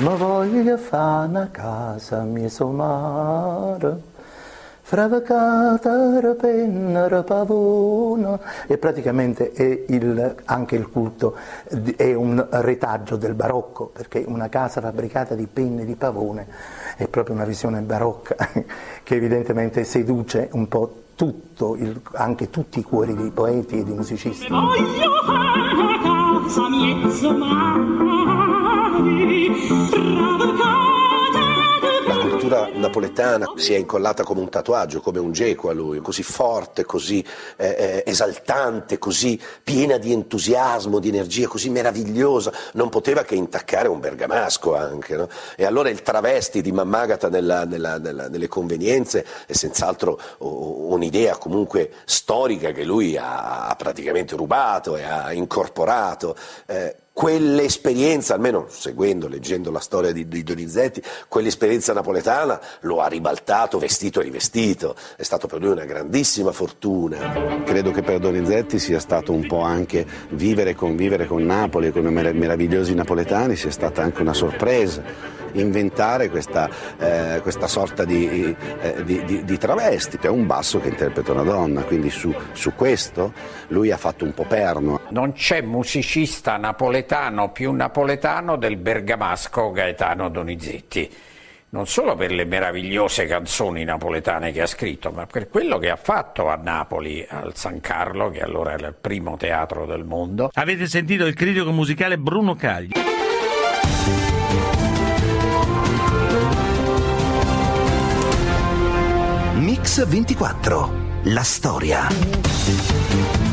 Ma voglio fare una casa mia somara, Fravacata, rapenna, rapavona e praticamente è il, anche il culto è un retaggio del barocco perché una casa fabbricata di penne di pavone è proprio una visione barocca che evidentemente seduce un po' tutto, il, anche tutti i cuori di poeti e di musicisti. Voglio casa mezzo mare, cultura napoletana si è incollata come un tatuaggio, come un geco a lui, così forte, così eh, eh, esaltante, così piena di entusiasmo, di energia, così meravigliosa, non poteva che intaccare un bergamasco anche. No? E allora il travesti di Mammagata nella, nella, nella, nelle convenienze è senz'altro un'idea comunque storica che lui ha, praticamente rubato e ha incorporato. Eh, quell'esperienza, almeno seguendo, leggendo la storia di, di, Donizetti, quell'esperienza napoletana lo ha ribaltato vestito e rivestito, è stato per lui una grandissima fortuna. Credo che per Donizetti sia stato un po' anche vivere e convivere con Napoli con i meravigliosi napoletani, sia stata anche una sorpresa inventare questa, eh, questa sorta di, eh, di, di, di, travesti, è un basso che interpreta una donna, quindi su, su questo lui ha fatto un po' perno. Non c'è musicista napoletano più napoletano del bergamasco Gaetano Donizetti non solo per le meravigliose canzoni napoletane che ha scritto, ma per quello che ha fatto a Napoli, al San Carlo, che allora era il primo teatro del mondo. Avete sentito il critico musicale Bruno Cagli. Mix 24. La storia.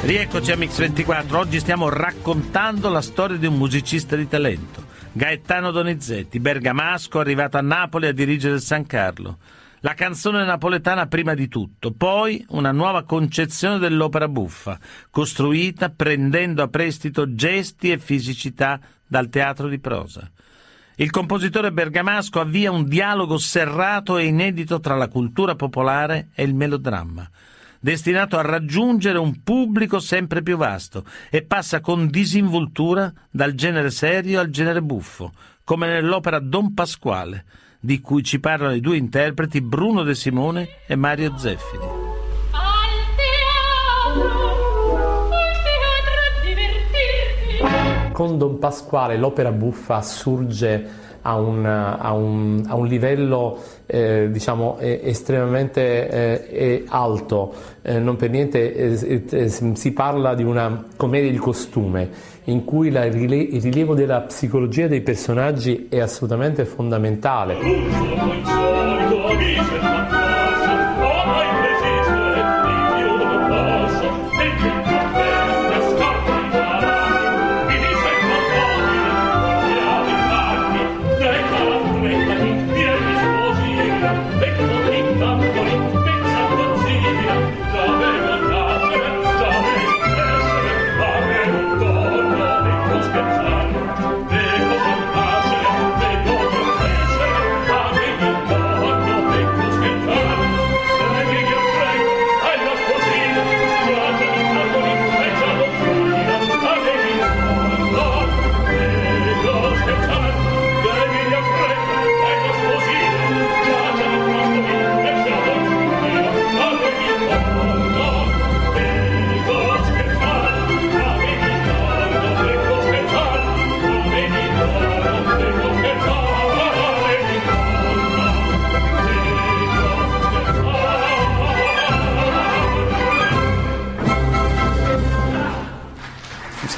Rieccoci a Mix 24. Oggi stiamo raccontando la storia di un musicista di talento. Gaetano Donizetti, bergamasco, arrivato a Napoli a dirigere il San Carlo. La canzone napoletana prima di tutto, poi una nuova concezione dell'opera buffa, costruita prendendo a prestito gesti e fisicità dal teatro di prosa. Il compositore bergamasco avvia un dialogo serrato e inedito tra la cultura popolare e il melodramma, destinato a raggiungere un pubblico sempre più vasto e passa con disinvoltura dal genere serio al genere buffo, come nell'opera Don Pasquale, di cui ci parlano i due interpreti Bruno De Simone e Mario Zeffini. con Don Pasquale l'opera buffa assurge a un, a un, a un livello eh, diciamo, estremamente eh, alto, eh, non per niente eh, eh, si parla di una commedia di costume in cui la, il rilievo della psicologia dei personaggi è assolutamente fondamentale.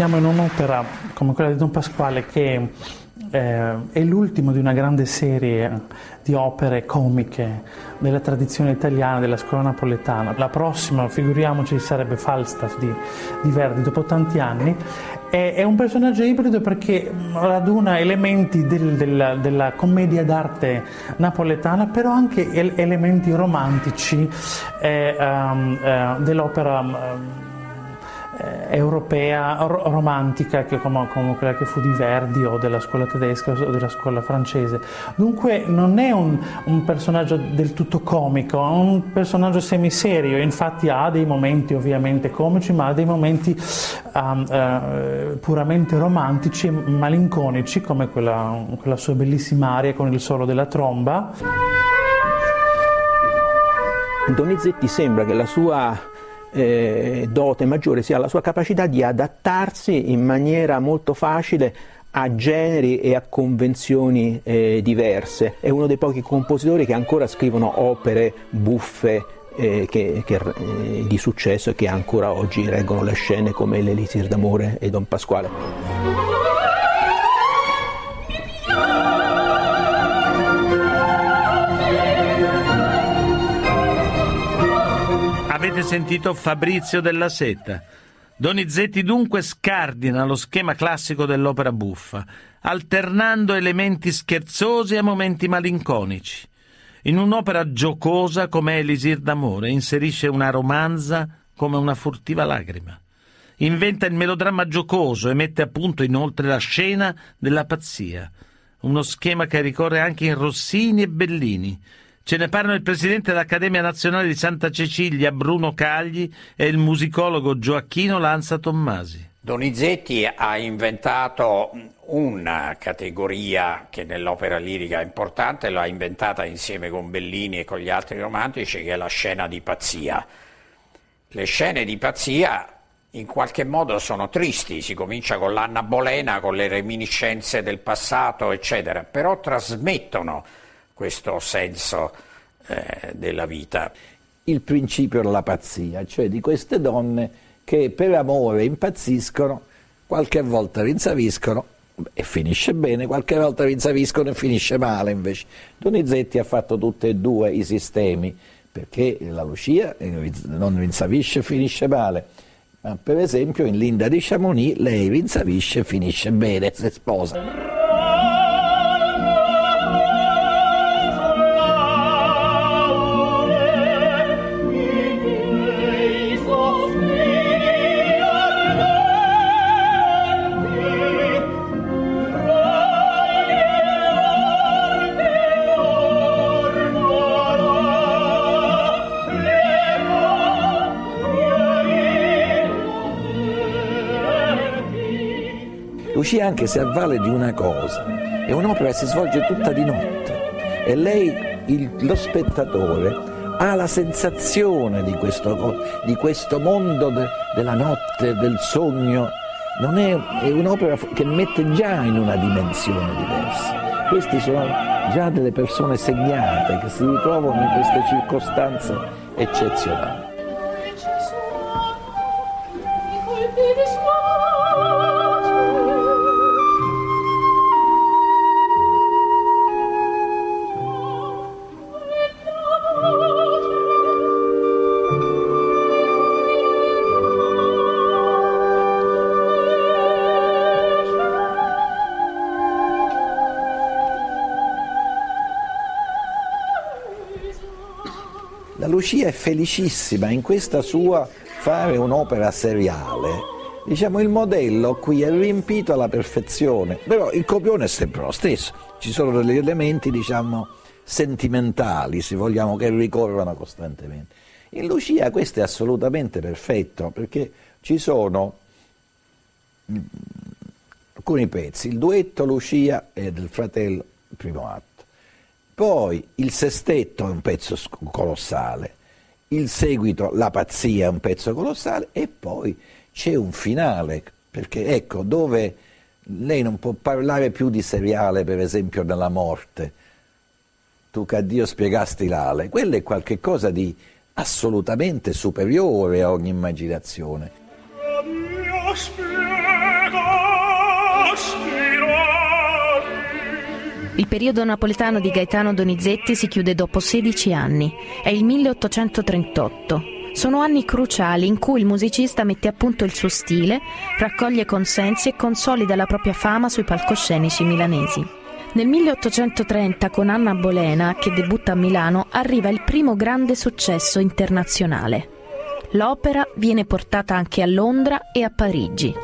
Siamo in un'opera come quella di Don Pasquale che eh, è l'ultimo di una grande serie di opere comiche della tradizione italiana, della scuola napoletana. La prossima, figuriamoci, sarebbe Falstaff di, di Verdi dopo tanti anni. È, è, un personaggio ibrido perché raduna elementi del, del, della commedia d'arte napoletana, però anche elementi romantici eh, um, eh, dell'opera. Um, eh, europea romantica che come, come, quella che fu di Verdi o della scuola tedesca o della scuola francese. Dunque non è un, un personaggio del tutto comico, è un personaggio semiserio, infatti ha dei momenti ovviamente comici ma ha dei momenti um, uh, puramente romantici e malinconici come quella, quella sua bellissima aria con il solo della tromba. Donizetti sembra che la sua eh, dote maggiore sia la sua capacità di adattarsi in maniera molto facile a generi e a convenzioni eh, diverse. È uno dei pochi compositori che ancora scrivono opere buffe eh, che, che, eh, di successo e che ancora oggi reggono le scene come l'Elisir d'amore e Don Pasquale. Avete sentito Fabrizio della Seta. Donizetti dunque scardina lo schema classico dell'opera buffa, alternando elementi scherzosi a momenti malinconici. In un'opera giocosa come Elisir d'amore inserisce una romanza come una furtiva lacrima. Inventa il melodramma giocoso e mette a punto inoltre la scena della pazzia, uno schema che ricorre anche in Rossini e Bellini, Ce ne parlano il presidente dell'Accademia Nazionale di Santa Cecilia, Bruno Cagli, e il musicologo Gioacchino Lanza Tommasi. Donizetti ha inventato una categoria che nell'opera lirica è importante, l'ha inventata insieme con Bellini e con gli altri romantici, che è la scena di pazzia. Le scene di pazzia in qualche modo sono tristi, si comincia con l'Anna Bolena, con le reminiscenze del passato, eccetera, però trasmettono questo senso eh, della vita. Il principio della pazzia, cioè di queste donne che per amore impazziscono, qualche volta rinsaviscono e finisce bene, qualche volta rinsaviscono e finisce male invece. Donizetti ha fatto tutti e due i sistemi, perché la Lucia non rinsavisce e finisce male. Ma per esempio in Linda di Chamonix lei rinsavisce e finisce bene se sposa. Lucia anche si avvale di una cosa, è un'opera che si svolge tutta di notte e lei, il, lo spettatore, ha la sensazione di questo, di questo mondo de, della notte, del sogno, è, è un'opera che mette già in una dimensione diversa. Questi sono già delle persone segnate che si ritrovano in queste circostanze eccezionali. Lucia è felicissima in questa sua fare un'opera seriale. Diciamo il modello qui è riempito alla perfezione, però il copione è sempre lo stesso, ci sono degli elementi diciamo sentimentali, se vogliamo, che ricorrono costantemente. In Lucia questo è assolutamente perfetto perché ci sono mm, alcuni pezzi, il duetto Lucia e del fratello, primo atto poi il sestetto è un pezzo colossale, il seguito, la pazzia è un pezzo colossale e poi c'è un finale, perché ecco, dove lei non può parlare più di seriale, per esempio, della morte, tu che a Dio spiegasti l'ale, quello è qualcosa di assolutamente superiore a ogni immaginazione. Il periodo napoletano di Gaetano Donizetti si chiude dopo 16 anni. È il 1838. Sono anni cruciali in cui il musicista mette a punto il suo stile, raccoglie consensi e consolida la propria fama sui palcoscenici milanesi. Nel 1830 con Anna Bolena, che debutta a Milano, arriva il primo grande successo internazionale. L'opera viene portata anche a Londra e a Parigi.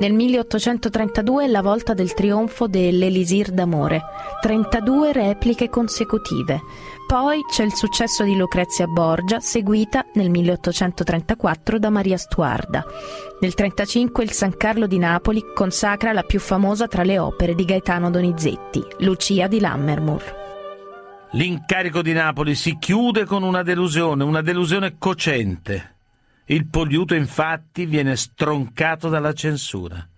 Nel 1832 è la volta del trionfo dell'Elisir d'amore, 32 repliche consecutive. Poi c'è il successo di Lucrezia Borgia, seguita nel 1834 da Maria Stuarda. Nel 1935 il San Carlo di Napoli consacra la più famosa tra le opere di Gaetano Donizetti, Lucia di Lammermoor. L'incarico di Napoli si chiude con una delusione, una delusione cocente. Il Poliuto infatti viene stroncato dalla censura.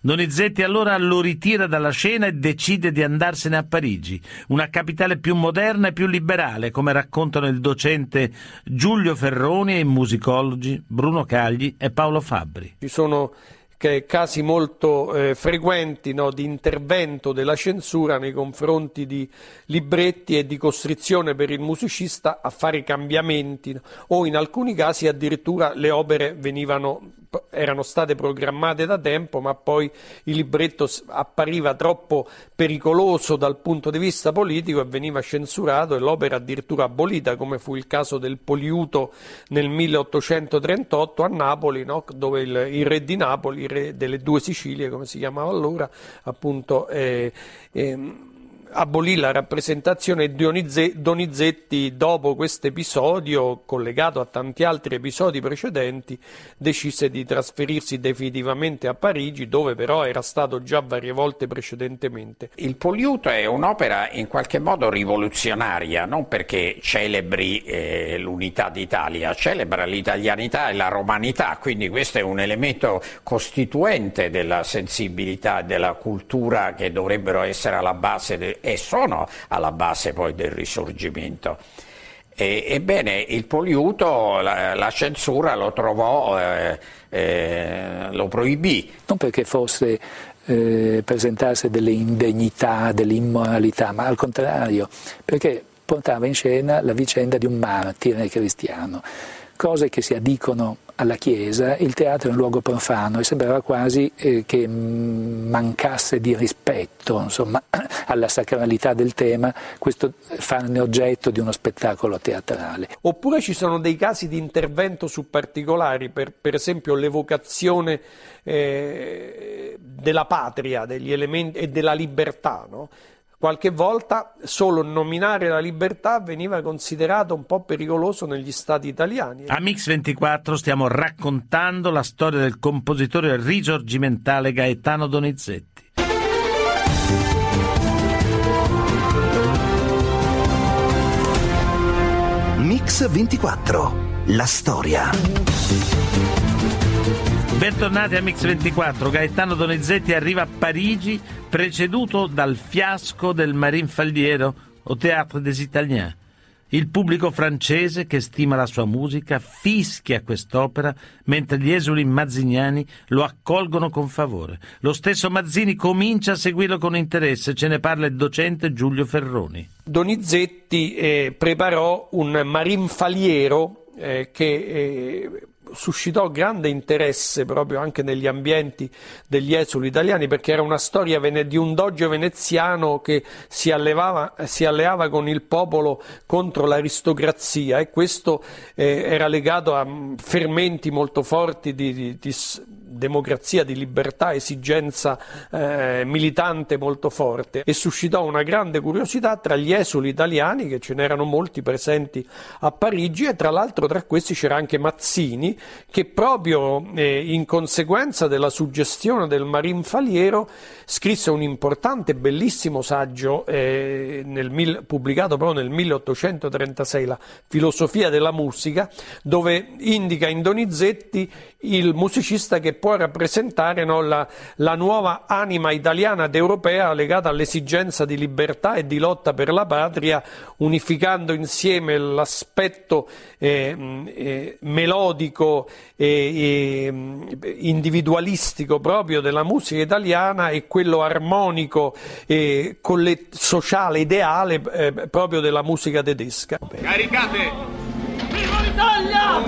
Donizetti allora lo ritira dalla scena e decide di andarsene a Parigi, una capitale più moderna e più liberale, come raccontano il docente Giulio Ferroni e i musicologi Bruno Cagli e Paolo Fabbri. Ci sono casi molto eh, frequenti no, di intervento della censura nei confronti di libretti e di costrizione per il musicista a fare cambiamenti no, o in alcuni casi addirittura le opere venivano erano state programmate da tempo, ma poi il libretto appariva troppo pericoloso dal punto di vista politico e veniva censurato e l'opera addirittura abolita, come fu il caso del Poliuto nel 1838 a Napoli, no? dove il, il, re di Napoli, il re delle due Sicilie, come si chiamava allora, appunto, eh, eh, abolì la rappresentazione e Donizetti dopo questo episodio, collegato a tanti altri episodi precedenti, decise di trasferirsi definitivamente a Parigi, dove però era stato già varie volte precedentemente. Il Poliuto è un'opera in qualche modo rivoluzionaria, non perché celebri eh, l'unità d'Italia, celebra l'italianità e la romanità, quindi questo è un elemento costituente della sensibilità e della cultura che dovrebbero essere alla base de- e sono alla base poi del risorgimento. E, ebbene, il Poliuto, la, la censura lo trovò, eh, eh, lo proibì. Non perché fosse eh, presentasse delle indegnità, delle immoralità, ma al contrario, perché portava in scena la vicenda di un martire cristiano, cose che si addicono alla Chiesa, il teatro è un luogo profano e sembrava quasi eh, che mancasse di rispetto insomma, alla sacralità del tema questo farne oggetto di uno spettacolo teatrale. Oppure ci sono dei casi di intervento su particolari, per, per esempio l'evocazione eh, della patria degli elementi, e della libertà. No? Qualche volta solo nominare la libertà veniva considerato un po' pericoloso negli stati italiani. A Mix 24 stiamo raccontando la storia del compositore risorgimentale Gaetano Donizetti. Mix 24, la storia. Bentornati a Mix24. Gaetano Donizetti arriva a Parigi preceduto dal fiasco del Marine Falliero o Théâtre des Italiens. Il pubblico francese che stima la sua musica fischia quest'opera mentre gli esuli mazziniani lo accolgono con favore. Lo stesso Mazzini comincia a seguirlo con interesse, ce ne parla il docente Giulio Ferroni. Donizetti eh, preparò un Marine Faliero eh, che eh, suscitò grande interesse proprio anche negli ambienti degli esuli italiani perché era una storia di un doggio veneziano che si, allevava, si alleava con il popolo contro l'aristocrazia e questo eh, era legato a mm, fermenti molto forti di, di, di democrazia, di libertà, esigenza eh, militante molto forte. E suscitò una grande curiosità tra gli esuli italiani, che ce n'erano molti presenti a Parigi, e tra l'altro tra questi c'era anche Mazzini, che proprio eh, in conseguenza della suggestione del Marin Faliero scrisse un importante, bellissimo saggio eh, nel, pubblicato proprio nel 1836, La filosofia della musica, dove indica in Donizetti il musicista che può rappresentare no, la, la, nuova anima italiana ed europea legata all'esigenza di libertà e di lotta per la patria, unificando insieme l'aspetto eh, eh, melodico e individualistico proprio della musica italiana e quello armonico e sociale ideale eh, proprio della musica tedesca. Caricate! Viva l'Italia!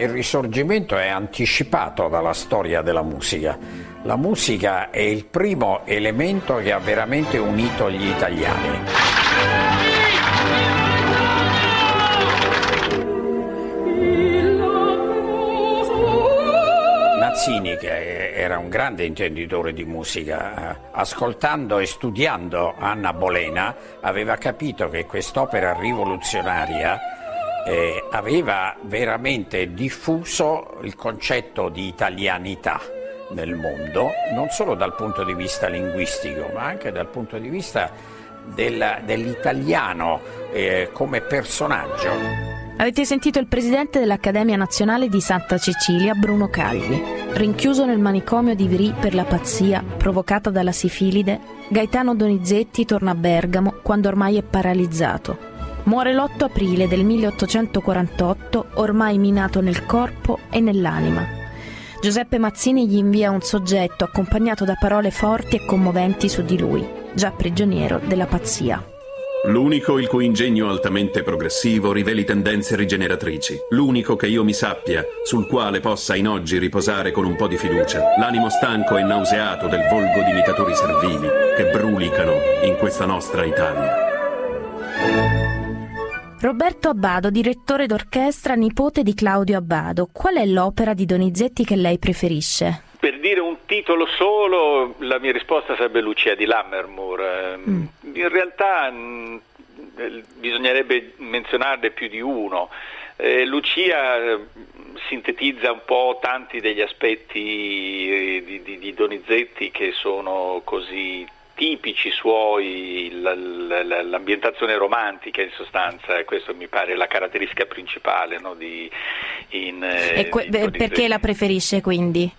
Il risorgimento è anticipato dalla storia della musica. La musica è il primo elemento che ha veramente unito gli italiani. Mazzini, che era un grande intenditore di musica, ascoltando e studiando Anna Bolena, aveva capito che quest'opera rivoluzionaria eh, aveva veramente diffuso il concetto di italianità nel mondo, non solo dal punto di vista linguistico, ma anche dal punto di vista del, dell'italiano eh, come personaggio. Avete sentito il presidente dell'Accademia Nazionale di Santa Cecilia, Bruno Cagli. Rinchiuso nel manicomio di Vri per la pazzia provocata dalla sifilide, Gaetano Donizetti torna a Bergamo quando ormai è paralizzato. Muore l'8 aprile del 1848, ormai minato nel corpo e nell'anima. Giuseppe Mazzini gli invia un soggetto accompagnato da parole forti e commoventi su di lui, già prigioniero della pazzia. L'unico il cui ingegno altamente progressivo riveli tendenze rigeneratrici. L'unico che io mi sappia, sul quale possa in oggi riposare con un po' di fiducia, l'animo stanco e nauseato del volgo di imitatori servili che brulicano in questa nostra Italia. Roberto Abbado, direttore d'orchestra, nipote di Claudio Abbado. Qual è l'opera di Donizetti che lei preferisce? Per dire un titolo solo, la mia risposta sarebbe Lucia di Lammermoor. Mm. In realtà mh, mm, bisognerebbe menzionarne più di uno. Eh, Lucia eh, sintetizza un po' tanti degli aspetti eh, di, di, di Donizetti che sono così tipici suoi, l'ambientazione romantica in sostanza, questa mi pare la caratteristica principale no, di, in, que- in perché la preferisce quindi?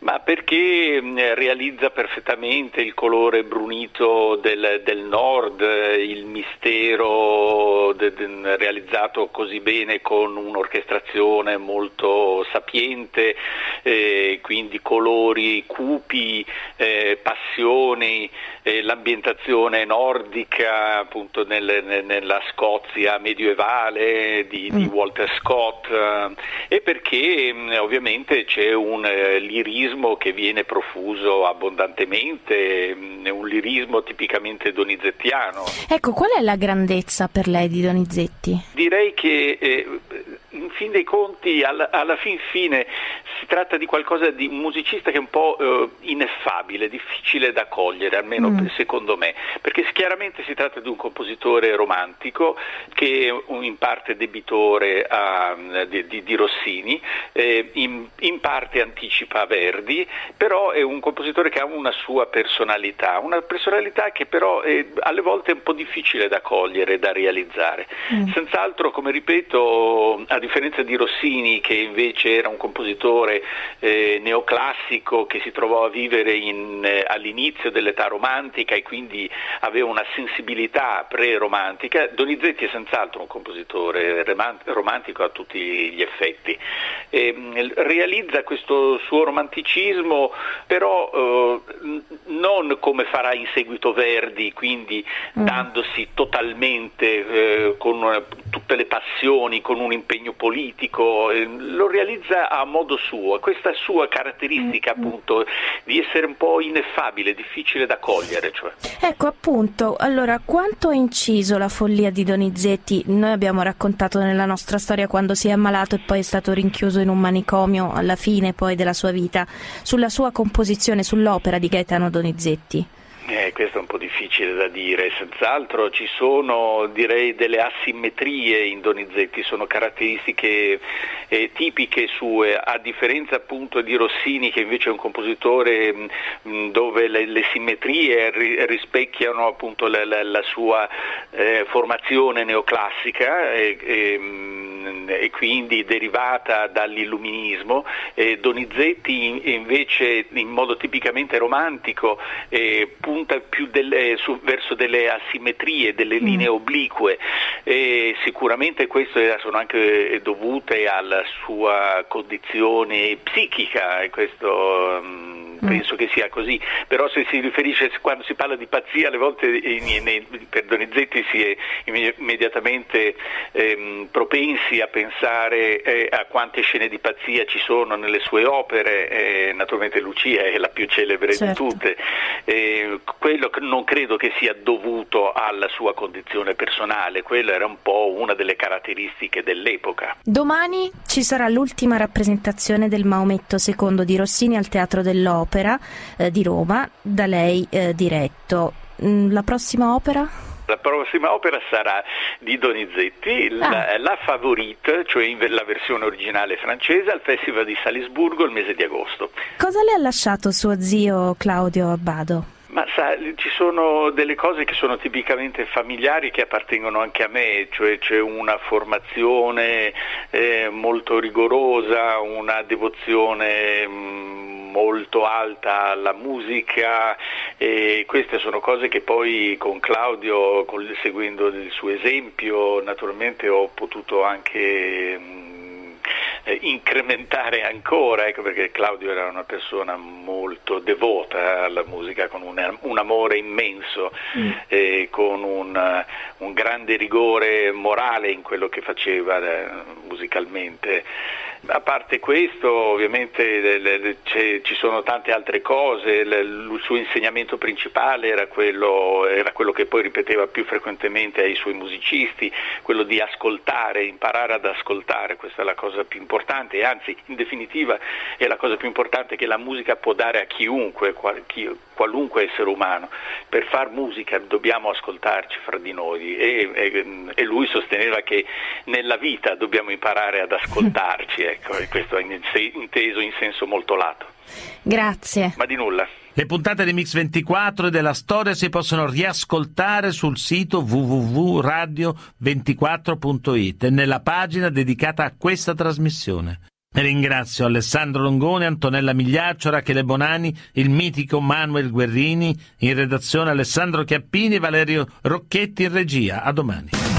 Ma perché mm, realizza perfettamente il colore brunito del, del nord, il mistero de, de, realizzato così bene con un'orchestrazione molto sapiente, eh, quindi colori cupi, eh, passioni, eh, l'ambientazione nordica appunto nel, nel, nella Scozia medievale di, di mm. Walter Scott eh, e perché mm, ovviamente c'è un eh, lirismo che viene profuso abbondantemente, mm, un lirismo tipicamente donizettiano. Ecco, qual è la grandezza per lei di Donizetti? Direi che eh, in fin dei conti, alla, alla, fin fine, si tratta di qualcosa di un musicista che è un po' eh, ineffabile, difficile da cogliere, almeno mm. secondo me, perché chiaramente si tratta di un compositore romantico che è in parte debitore a, di, di, di, Rossini, eh, in, in, parte anticipa Verdi, però è un compositore che ha una sua personalità, una personalità che però è alle volte un po' difficile da cogliere, da realizzare. Mm. Senz'altro, come ripeto, a differenza di Rossini che invece era un compositore eh, neoclassico che si trovò a vivere in, eh, all'inizio dell'età romantica e quindi aveva una sensibilità pre-romantica, Donizetti è senz'altro un compositore romantico a tutti gli effetti. Eh, realizza questo suo romanticismo però eh, non come farà in seguito Verdi, quindi mm. dandosi totalmente eh, con tutte le passioni, con un impegno politico, eh, lo realizza a modo suo, questa sua caratteristica mm-hmm. appunto di essere un po' ineffabile, difficile da cogliere. Cioè. Ecco appunto, allora quanto ha inciso la follia di Donizetti? Noi abbiamo raccontato nella nostra storia quando si è ammalato e poi è stato rinchiuso in un manicomio alla fine poi della sua vita, sulla sua composizione, sull'opera di Gaetano Donizetti. Eh, questo è un po' difficile da dire, senz'altro ci sono direi delle asimmetrie in Donizetti, sono caratteristiche eh, tipiche sue, a differenza appunto di Rossini che invece è un compositore mh, mm, dove le, le simmetrie ri, rispecchiano appunto la, la, la sua eh, formazione neoclassica. E, e, mm, quindi derivata dall'illuminismo, Donizetti invece in modo tipicamente romantico eh, punta più delle, su, verso delle asimmetrie, delle mm. linee oblique e sicuramente queste sono anche dovute alla sua condizione psichica e questo um, penso che sia così, però se si riferisce, quando si parla di pazzia, alle volte per Donizetti si è immediatamente ehm, propensi a pensare eh, a quante scene di pazzia ci sono nelle sue opere, eh, naturalmente Lucia è la più celebre certo. di tutte, eh, quello non credo che sia dovuto alla sua condizione personale, quella era un po' una delle caratteristiche dell'epoca. Domani ci sarà l'ultima rappresentazione del Maometto II di Rossini al Teatro dell'Opera opera eh, di Roma da lei eh, diretto. Mm, la prossima opera? La prossima opera sarà di Donizetti, la, ah. la Favorite, cioè la versione originale francese, al Festival di Salisburgo il mese di agosto. Cosa le ha lasciato suo zio Claudio Abbado? Ma sa, ci sono delle cose che sono tipicamente familiari che appartengono anche a me, cioè c'è una formazione eh, molto rigorosa, una devozione mh, mm, molto alta alla musica e queste sono cose che poi con Claudio, con, seguendo il suo esempio, naturalmente ho potuto anche... Mh, mm, eh, incrementare ancora, ecco perché Claudio era una persona molto devota alla musica, con un, un amore immenso, mm. eh, con un, un, grande rigore morale in quello che faceva eh, musicalmente. A parte questo, ovviamente ci sono tante altre cose, il suo insegnamento principale era quello, era quello, che poi ripeteva più frequentemente ai suoi musicisti, quello di ascoltare, imparare ad ascoltare, questa è la cosa più importante. Anzi in definitiva è la cosa più importante che la musica può dare a chiunque, qualunque essere umano. Per far musica dobbiamo ascoltarci fra di noi e, e, e lui sosteneva che nella vita dobbiamo imparare ad ascoltarci. Ecco, e questo è inteso in senso molto lato. Grazie. Ma di nulla. Le puntate di Mix24 e della storia si possono riascoltare sul sito www.radio24.it e nella pagina dedicata a questa trasmissione. Ringrazio Alessandro Longone, Antonella Migliaccio, Rachele Bonani, il mitico Manuel Guerrini, in redazione Alessandro Chiappini e Valerio Rocchetti in regia. A domani.